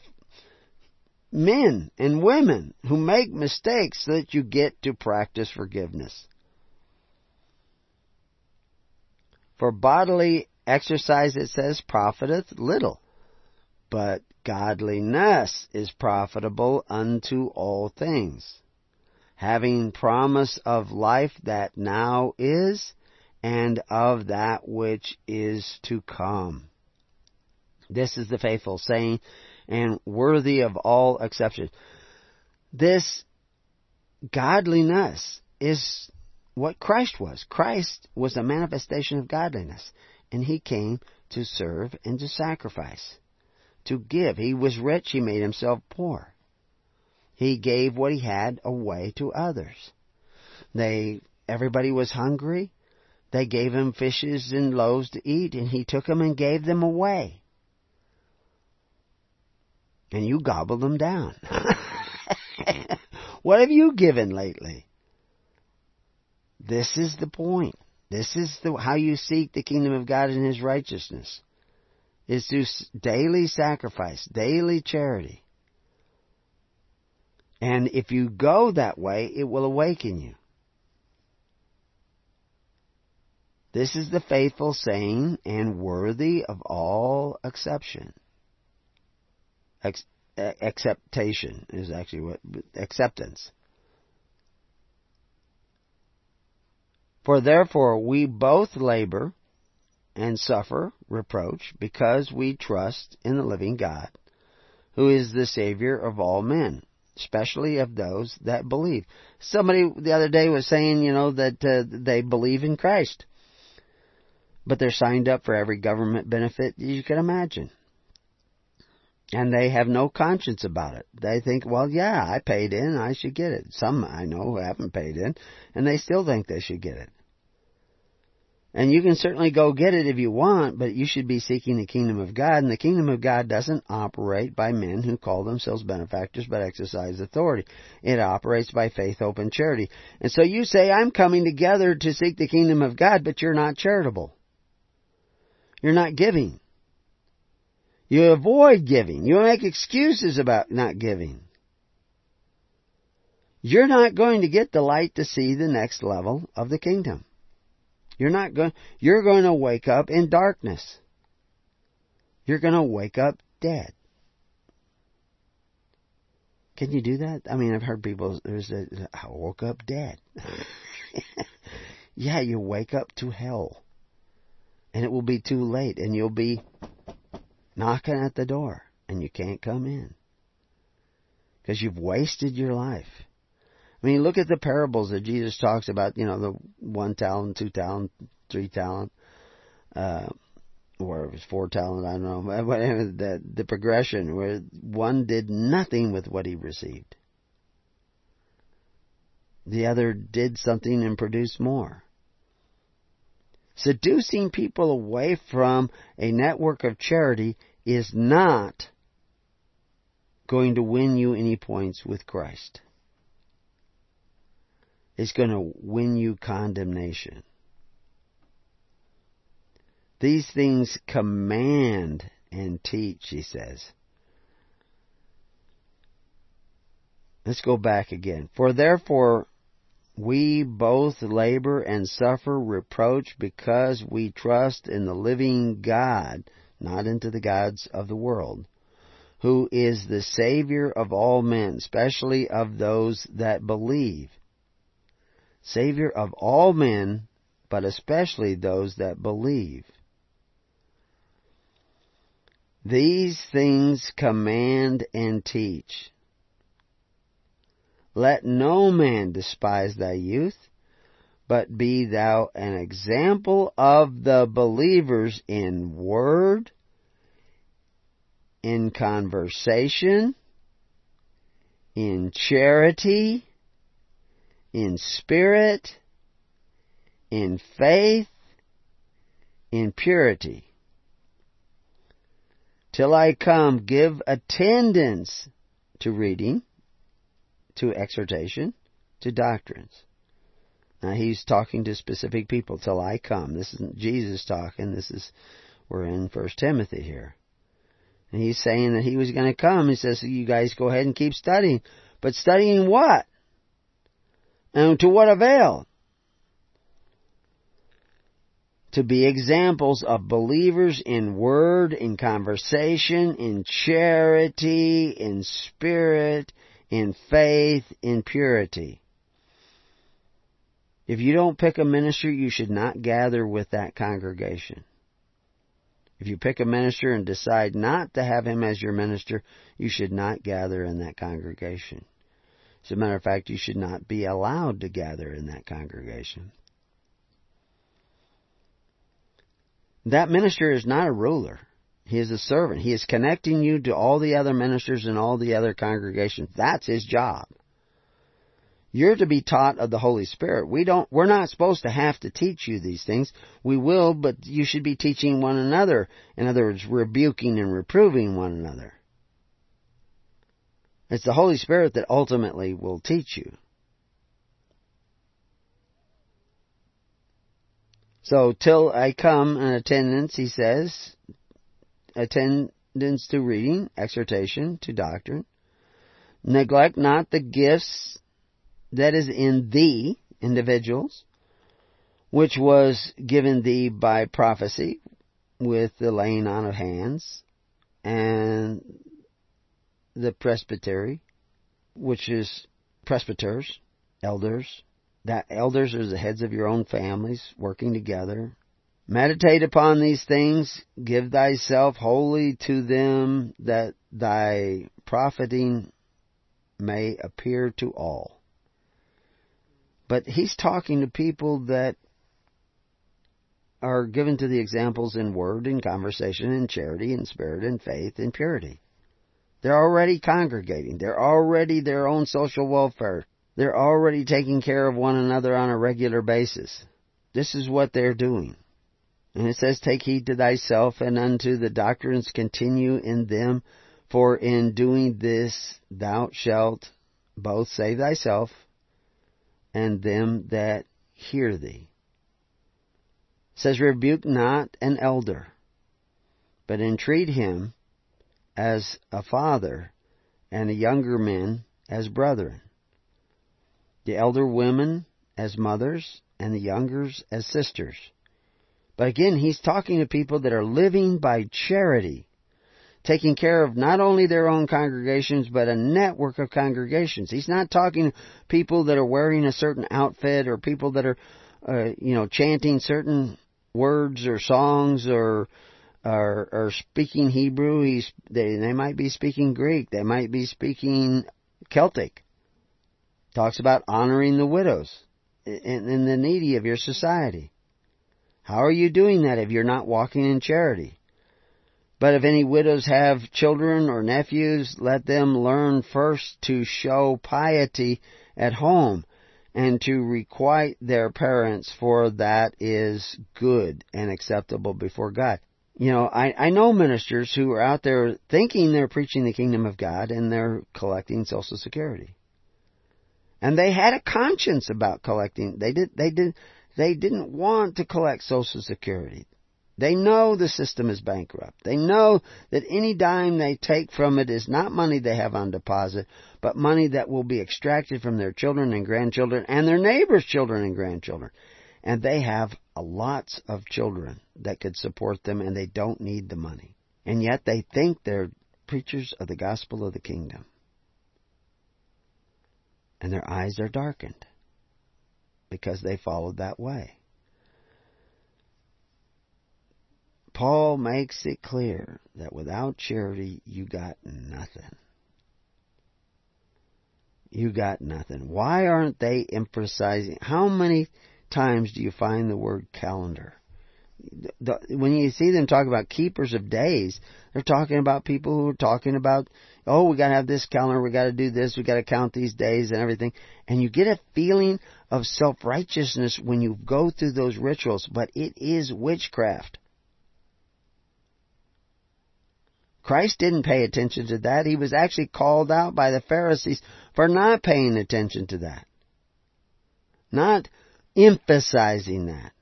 men and women who make mistakes so that you get to practice forgiveness. For bodily exercise, it says, profiteth little, but godliness is profitable unto all things, having promise of life that now is, and of that which is to come. This is the faithful saying, and worthy of all acceptance. This godliness is what Christ was. Christ was a manifestation of godliness, and he came to serve and to sacrifice, to give. He was rich, he made himself poor. He gave what he had away to others. They everybody was hungry. They gave him fishes and loaves to eat, and he took them and gave them away. And you gobble them down. what have you given lately? This is the point. This is the, how you seek the kingdom of God and His righteousness. Is through daily sacrifice, daily charity. And if you go that way, it will awaken you. This is the faithful saying and worthy of all exception. Ex- acceptation is actually what acceptance. For therefore we both labor and suffer reproach because we trust in the living God, who is the Savior of all men, especially of those that believe. Somebody the other day was saying, you know, that uh, they believe in Christ, but they're signed up for every government benefit you can imagine. And they have no conscience about it. They think, well, yeah, I paid in, I should get it. Some I know who haven't paid in, and they still think they should get it. And you can certainly go get it if you want, but you should be seeking the kingdom of God, and the kingdom of God doesn't operate by men who call themselves benefactors but exercise authority. It operates by faith, hope, and charity. And so you say, I'm coming together to seek the kingdom of God, but you're not charitable. You're not giving. You avoid giving. You make excuses about not giving. You're not going to get the light to see the next level of the kingdom. You're not going, you're going to wake up in darkness. You're going to wake up dead. Can you do that? I mean, I've heard people, there's a, I woke up dead. yeah, you wake up to hell. And it will be too late and you'll be knocking at the door and you can't come in because you've wasted your life. I mean, look at the parables that Jesus talks about, you know, the one talent, two talent, three talent, uh, or it was four talent, I don't know, but whatever, the, the progression where one did nothing with what he received. The other did something and produced more. Seducing people away from a network of charity is not going to win you any points with Christ. It's going to win you condemnation. These things command and teach, he says. Let's go back again. For therefore we both labor and suffer reproach because we trust in the living God, not into the gods of the world, who is the Savior of all men, especially of those that believe. Savior of all men, but especially those that believe. These things command and teach. Let no man despise thy youth, but be thou an example of the believers in word, in conversation, in charity, in spirit, in faith, in purity. Till I come, give attendance to reading, to exhortation, to doctrines. Now he's talking to specific people till I come. This isn't Jesus talking. This is we're in First Timothy here. And he's saying that he was going to come. He says, you guys go ahead and keep studying. But studying what? And to what avail? to be examples of believers in word, in conversation, in charity, in spirit, in faith, in purity. If you don't pick a minister, you should not gather with that congregation. If you pick a minister and decide not to have him as your minister, you should not gather in that congregation. As a matter of fact, you should not be allowed to gather in that congregation. That minister is not a ruler. He is a servant. He is connecting you to all the other ministers and all the other congregations. That's his job. You're to be taught of the Holy Spirit. We don't, we're not supposed to have to teach you these things. We will, but you should be teaching one another. In other words, rebuking and reproving one another. It's the Holy Spirit that ultimately will teach you. So, till I come in attendance, he says, attendance to reading, exhortation to doctrine. Neglect not the gifts that is in thee, individuals, which was given thee by prophecy with the laying on of hands and the presbytery, which is presbyters, elders. That elders are the heads of your own families working together. Meditate upon these things, give thyself wholly to them that thy profiting may appear to all. But he's talking to people that are given to the examples in word and conversation and charity and spirit and faith and purity. They're already congregating. They're already their own social welfare. They're already taking care of one another on a regular basis. This is what they're doing. And it says, Take heed to thyself and unto the doctrines continue in them, for in doing this thou shalt both save thyself and them that hear thee. It says, Rebuke not an elder, but entreat him as a father, and the younger men as brethren. The elder women as mothers, and the youngers as sisters. But again, he's talking to people that are living by charity taking care of not only their own congregations, but a network of congregations. He's not talking people that are wearing a certain outfit or people that are, uh, you know, chanting certain words or songs or, or speaking Hebrew. He's, they, they might be speaking Greek. They might be speaking Celtic. Talks about honoring the widows and, and the needy of your society. How are you doing that if you're not walking in charity? But if any widows have children or nephews, let them learn first to show piety at home and to requite their parents, for that is good and acceptable before God. You know, I, I know ministers who are out there thinking they're preaching the kingdom of God and they're collecting Social Security. And they had a conscience about collecting. They did, they did, they didn't want to collect Social Security. They know the system is bankrupt. They know that any dime they take from it is not money they have on deposit, but money that will be extracted from their children and grandchildren and their neighbors' children and grandchildren. And they have lots of children that could support them and they don't need the money. And yet they think they're preachers of the gospel of the kingdom. And their eyes are darkened because they followed that way. Paul makes it clear that without charity, you got nothing. You got nothing. Why aren't they emphasizing? How many times do you find the word calendar? The, when you see them talk about keepers of days, they're talking about people who are talking about, oh, we gotta have this calendar, we gotta do this, we gotta count these days and everything. And you get a feeling of self-righteousness when you go through those rituals, but it is witchcraft. Christ didn't pay attention to that. He was actually called out by the Pharisees for not paying attention to that. Not emphasizing that.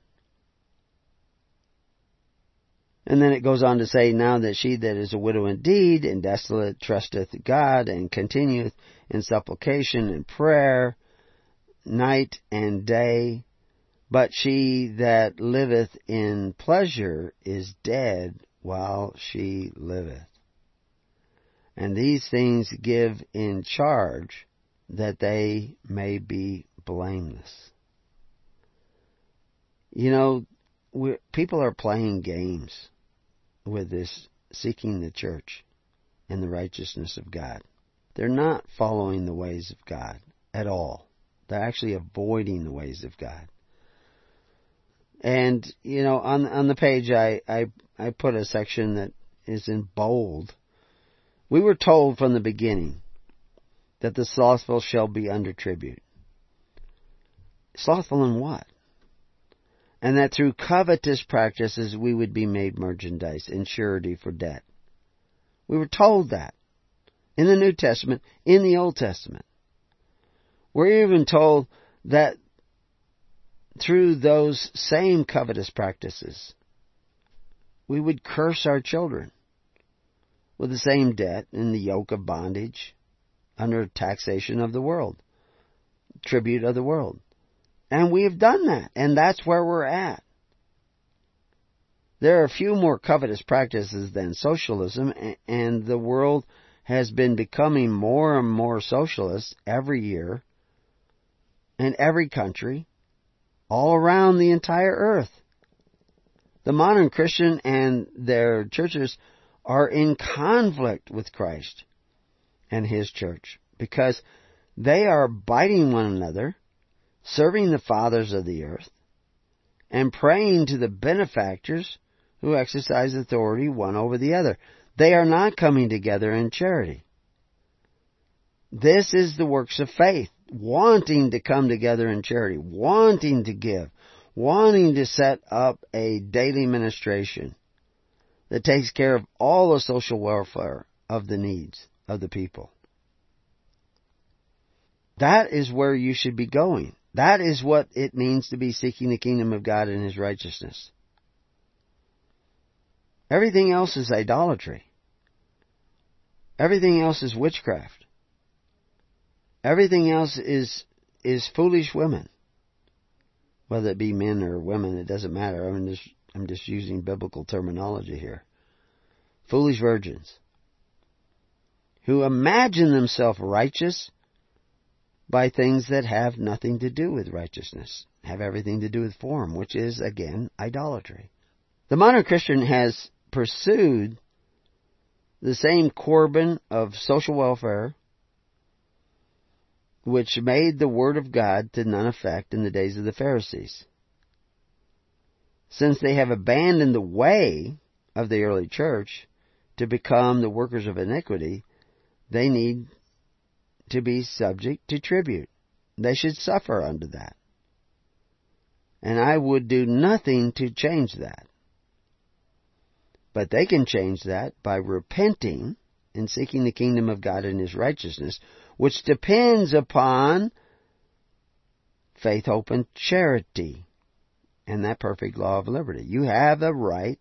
And then it goes on to say, Now that she that is a widow indeed and desolate trusteth God and continueth in supplication and prayer night and day But she that liveth in pleasure is dead while she liveth. And these things give in charge that they may be blameless. You know, people are playing games with this seeking the church and the righteousness of God. They're not following the ways of God at all. They're actually avoiding the ways of God. And you know, on on the page, I I I put a section that is in bold. We were told from the beginning that the slothful shall be under tribute. Slothful in what? And that through covetous practices we would be made merchandise and surety for debt. We were told that in the New Testament, in the Old Testament. We're even told that through those same covetous practices, we would curse our children with the same debt and the yoke of bondage under taxation of the world, tribute of the world. And we have done that, and that's where we're at. There are a few more covetous practices than socialism, and the world has been becoming more and more socialist every year in every country all around the entire earth. The modern Christian and their churches are in conflict with Christ and His church because they are biting one another, serving the fathers of the earth, and praying to the benefactors who exercise authority one over the other. They are not coming together in charity. This is the works of faith wanting to come together in charity, wanting to give, wanting to set up a daily ministration that takes care of all the social welfare of the needs of the people. That is where you should be going. That is what it means to be seeking the kingdom of God and His righteousness. Everything else is idolatry. Everything else is witchcraft. Everything else is is foolish women. Whether it be men or women, it doesn't matter. I'm just I'm just using biblical terminology here. Foolish virgins who imagine themselves righteous by things that have nothing to do with righteousness, have everything to do with form, which is again idolatry. The modern Christian has pursued the same Corban of social welfare, which made the Word of God to none effect in the days of the Pharisees. Since they have abandoned the way of the early church to become the workers of iniquity, they need to be subject to tribute. They should suffer under that. And I would do nothing to change that. But they can change that by repenting and seeking the kingdom of God and His righteousness, which depends upon faith, hope, and charity, and that perfect law of liberty. You have a right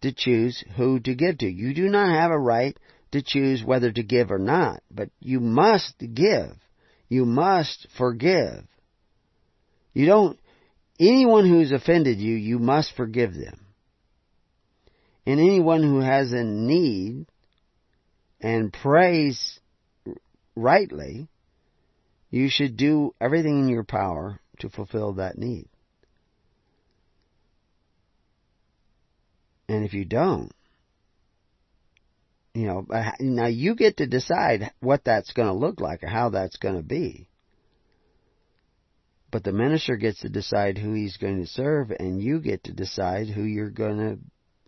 to choose who to give to. You do not have a right to choose whether to give or not, but you must give. You must forgive. You don't, anyone who's offended you, you must forgive them. And anyone who has a need and prays rightly, you should do everything in your power to fulfill that need. And if you don't, you know, uh, now you get to decide what that's going to look like or how that's going to be. But the minister gets to decide who he's going to serve, and you get to decide who you're going to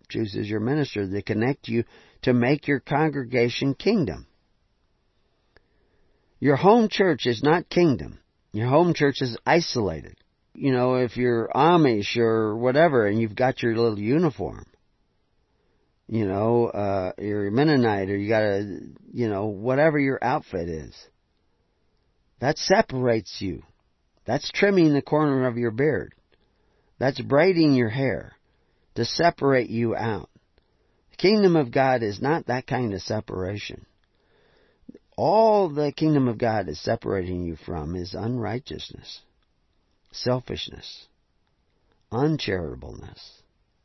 choose as your minister to connect you to make your congregation kingdom. Your home church is not kingdom. Your home church is isolated. You know, if you're Amish or whatever and you've got your little uniform, you know, uh, you're a Mennonite or you got a, you know, whatever your outfit is, that separates you. That's trimming the corner of your beard. That's braiding your hair to separate you out. The kingdom of God is not that kind of separation. All the kingdom of God is separating you from is unrighteousness, selfishness, uncharitableness,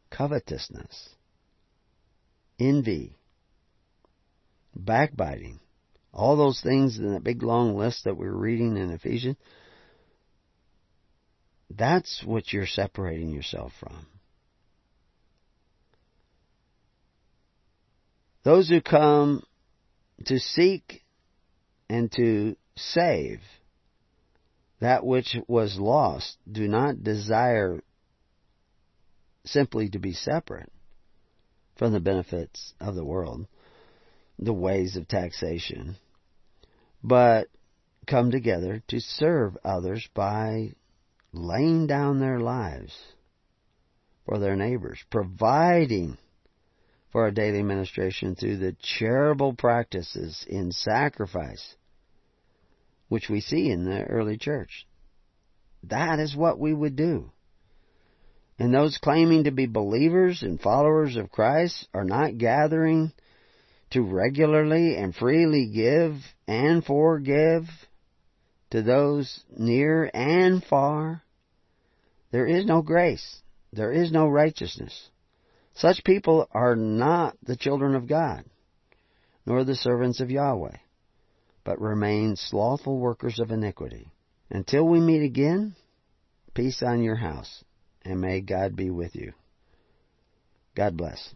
covetousness, envy, backbiting, all those things in that big long list that we're reading in Ephesians, that's what you're separating yourself from. Those who come to seek and to save that which was lost do not desire simply to be separate from the benefits of the world, the ways of taxation, but come together to serve others by laying down their lives for their neighbors, providing for our daily ministration through the charitable practices in sacrifice, which we see in the early church. That is what we would do. And those claiming to be believers and followers of Christ are not gathering to regularly and freely give and forgive to those near and far. There is no grace. There is no righteousness. Such people are not the children of God, nor the servants of Yahweh, but remain slothful workers of iniquity. Until we meet again, peace on your house, and may God be with you. God bless.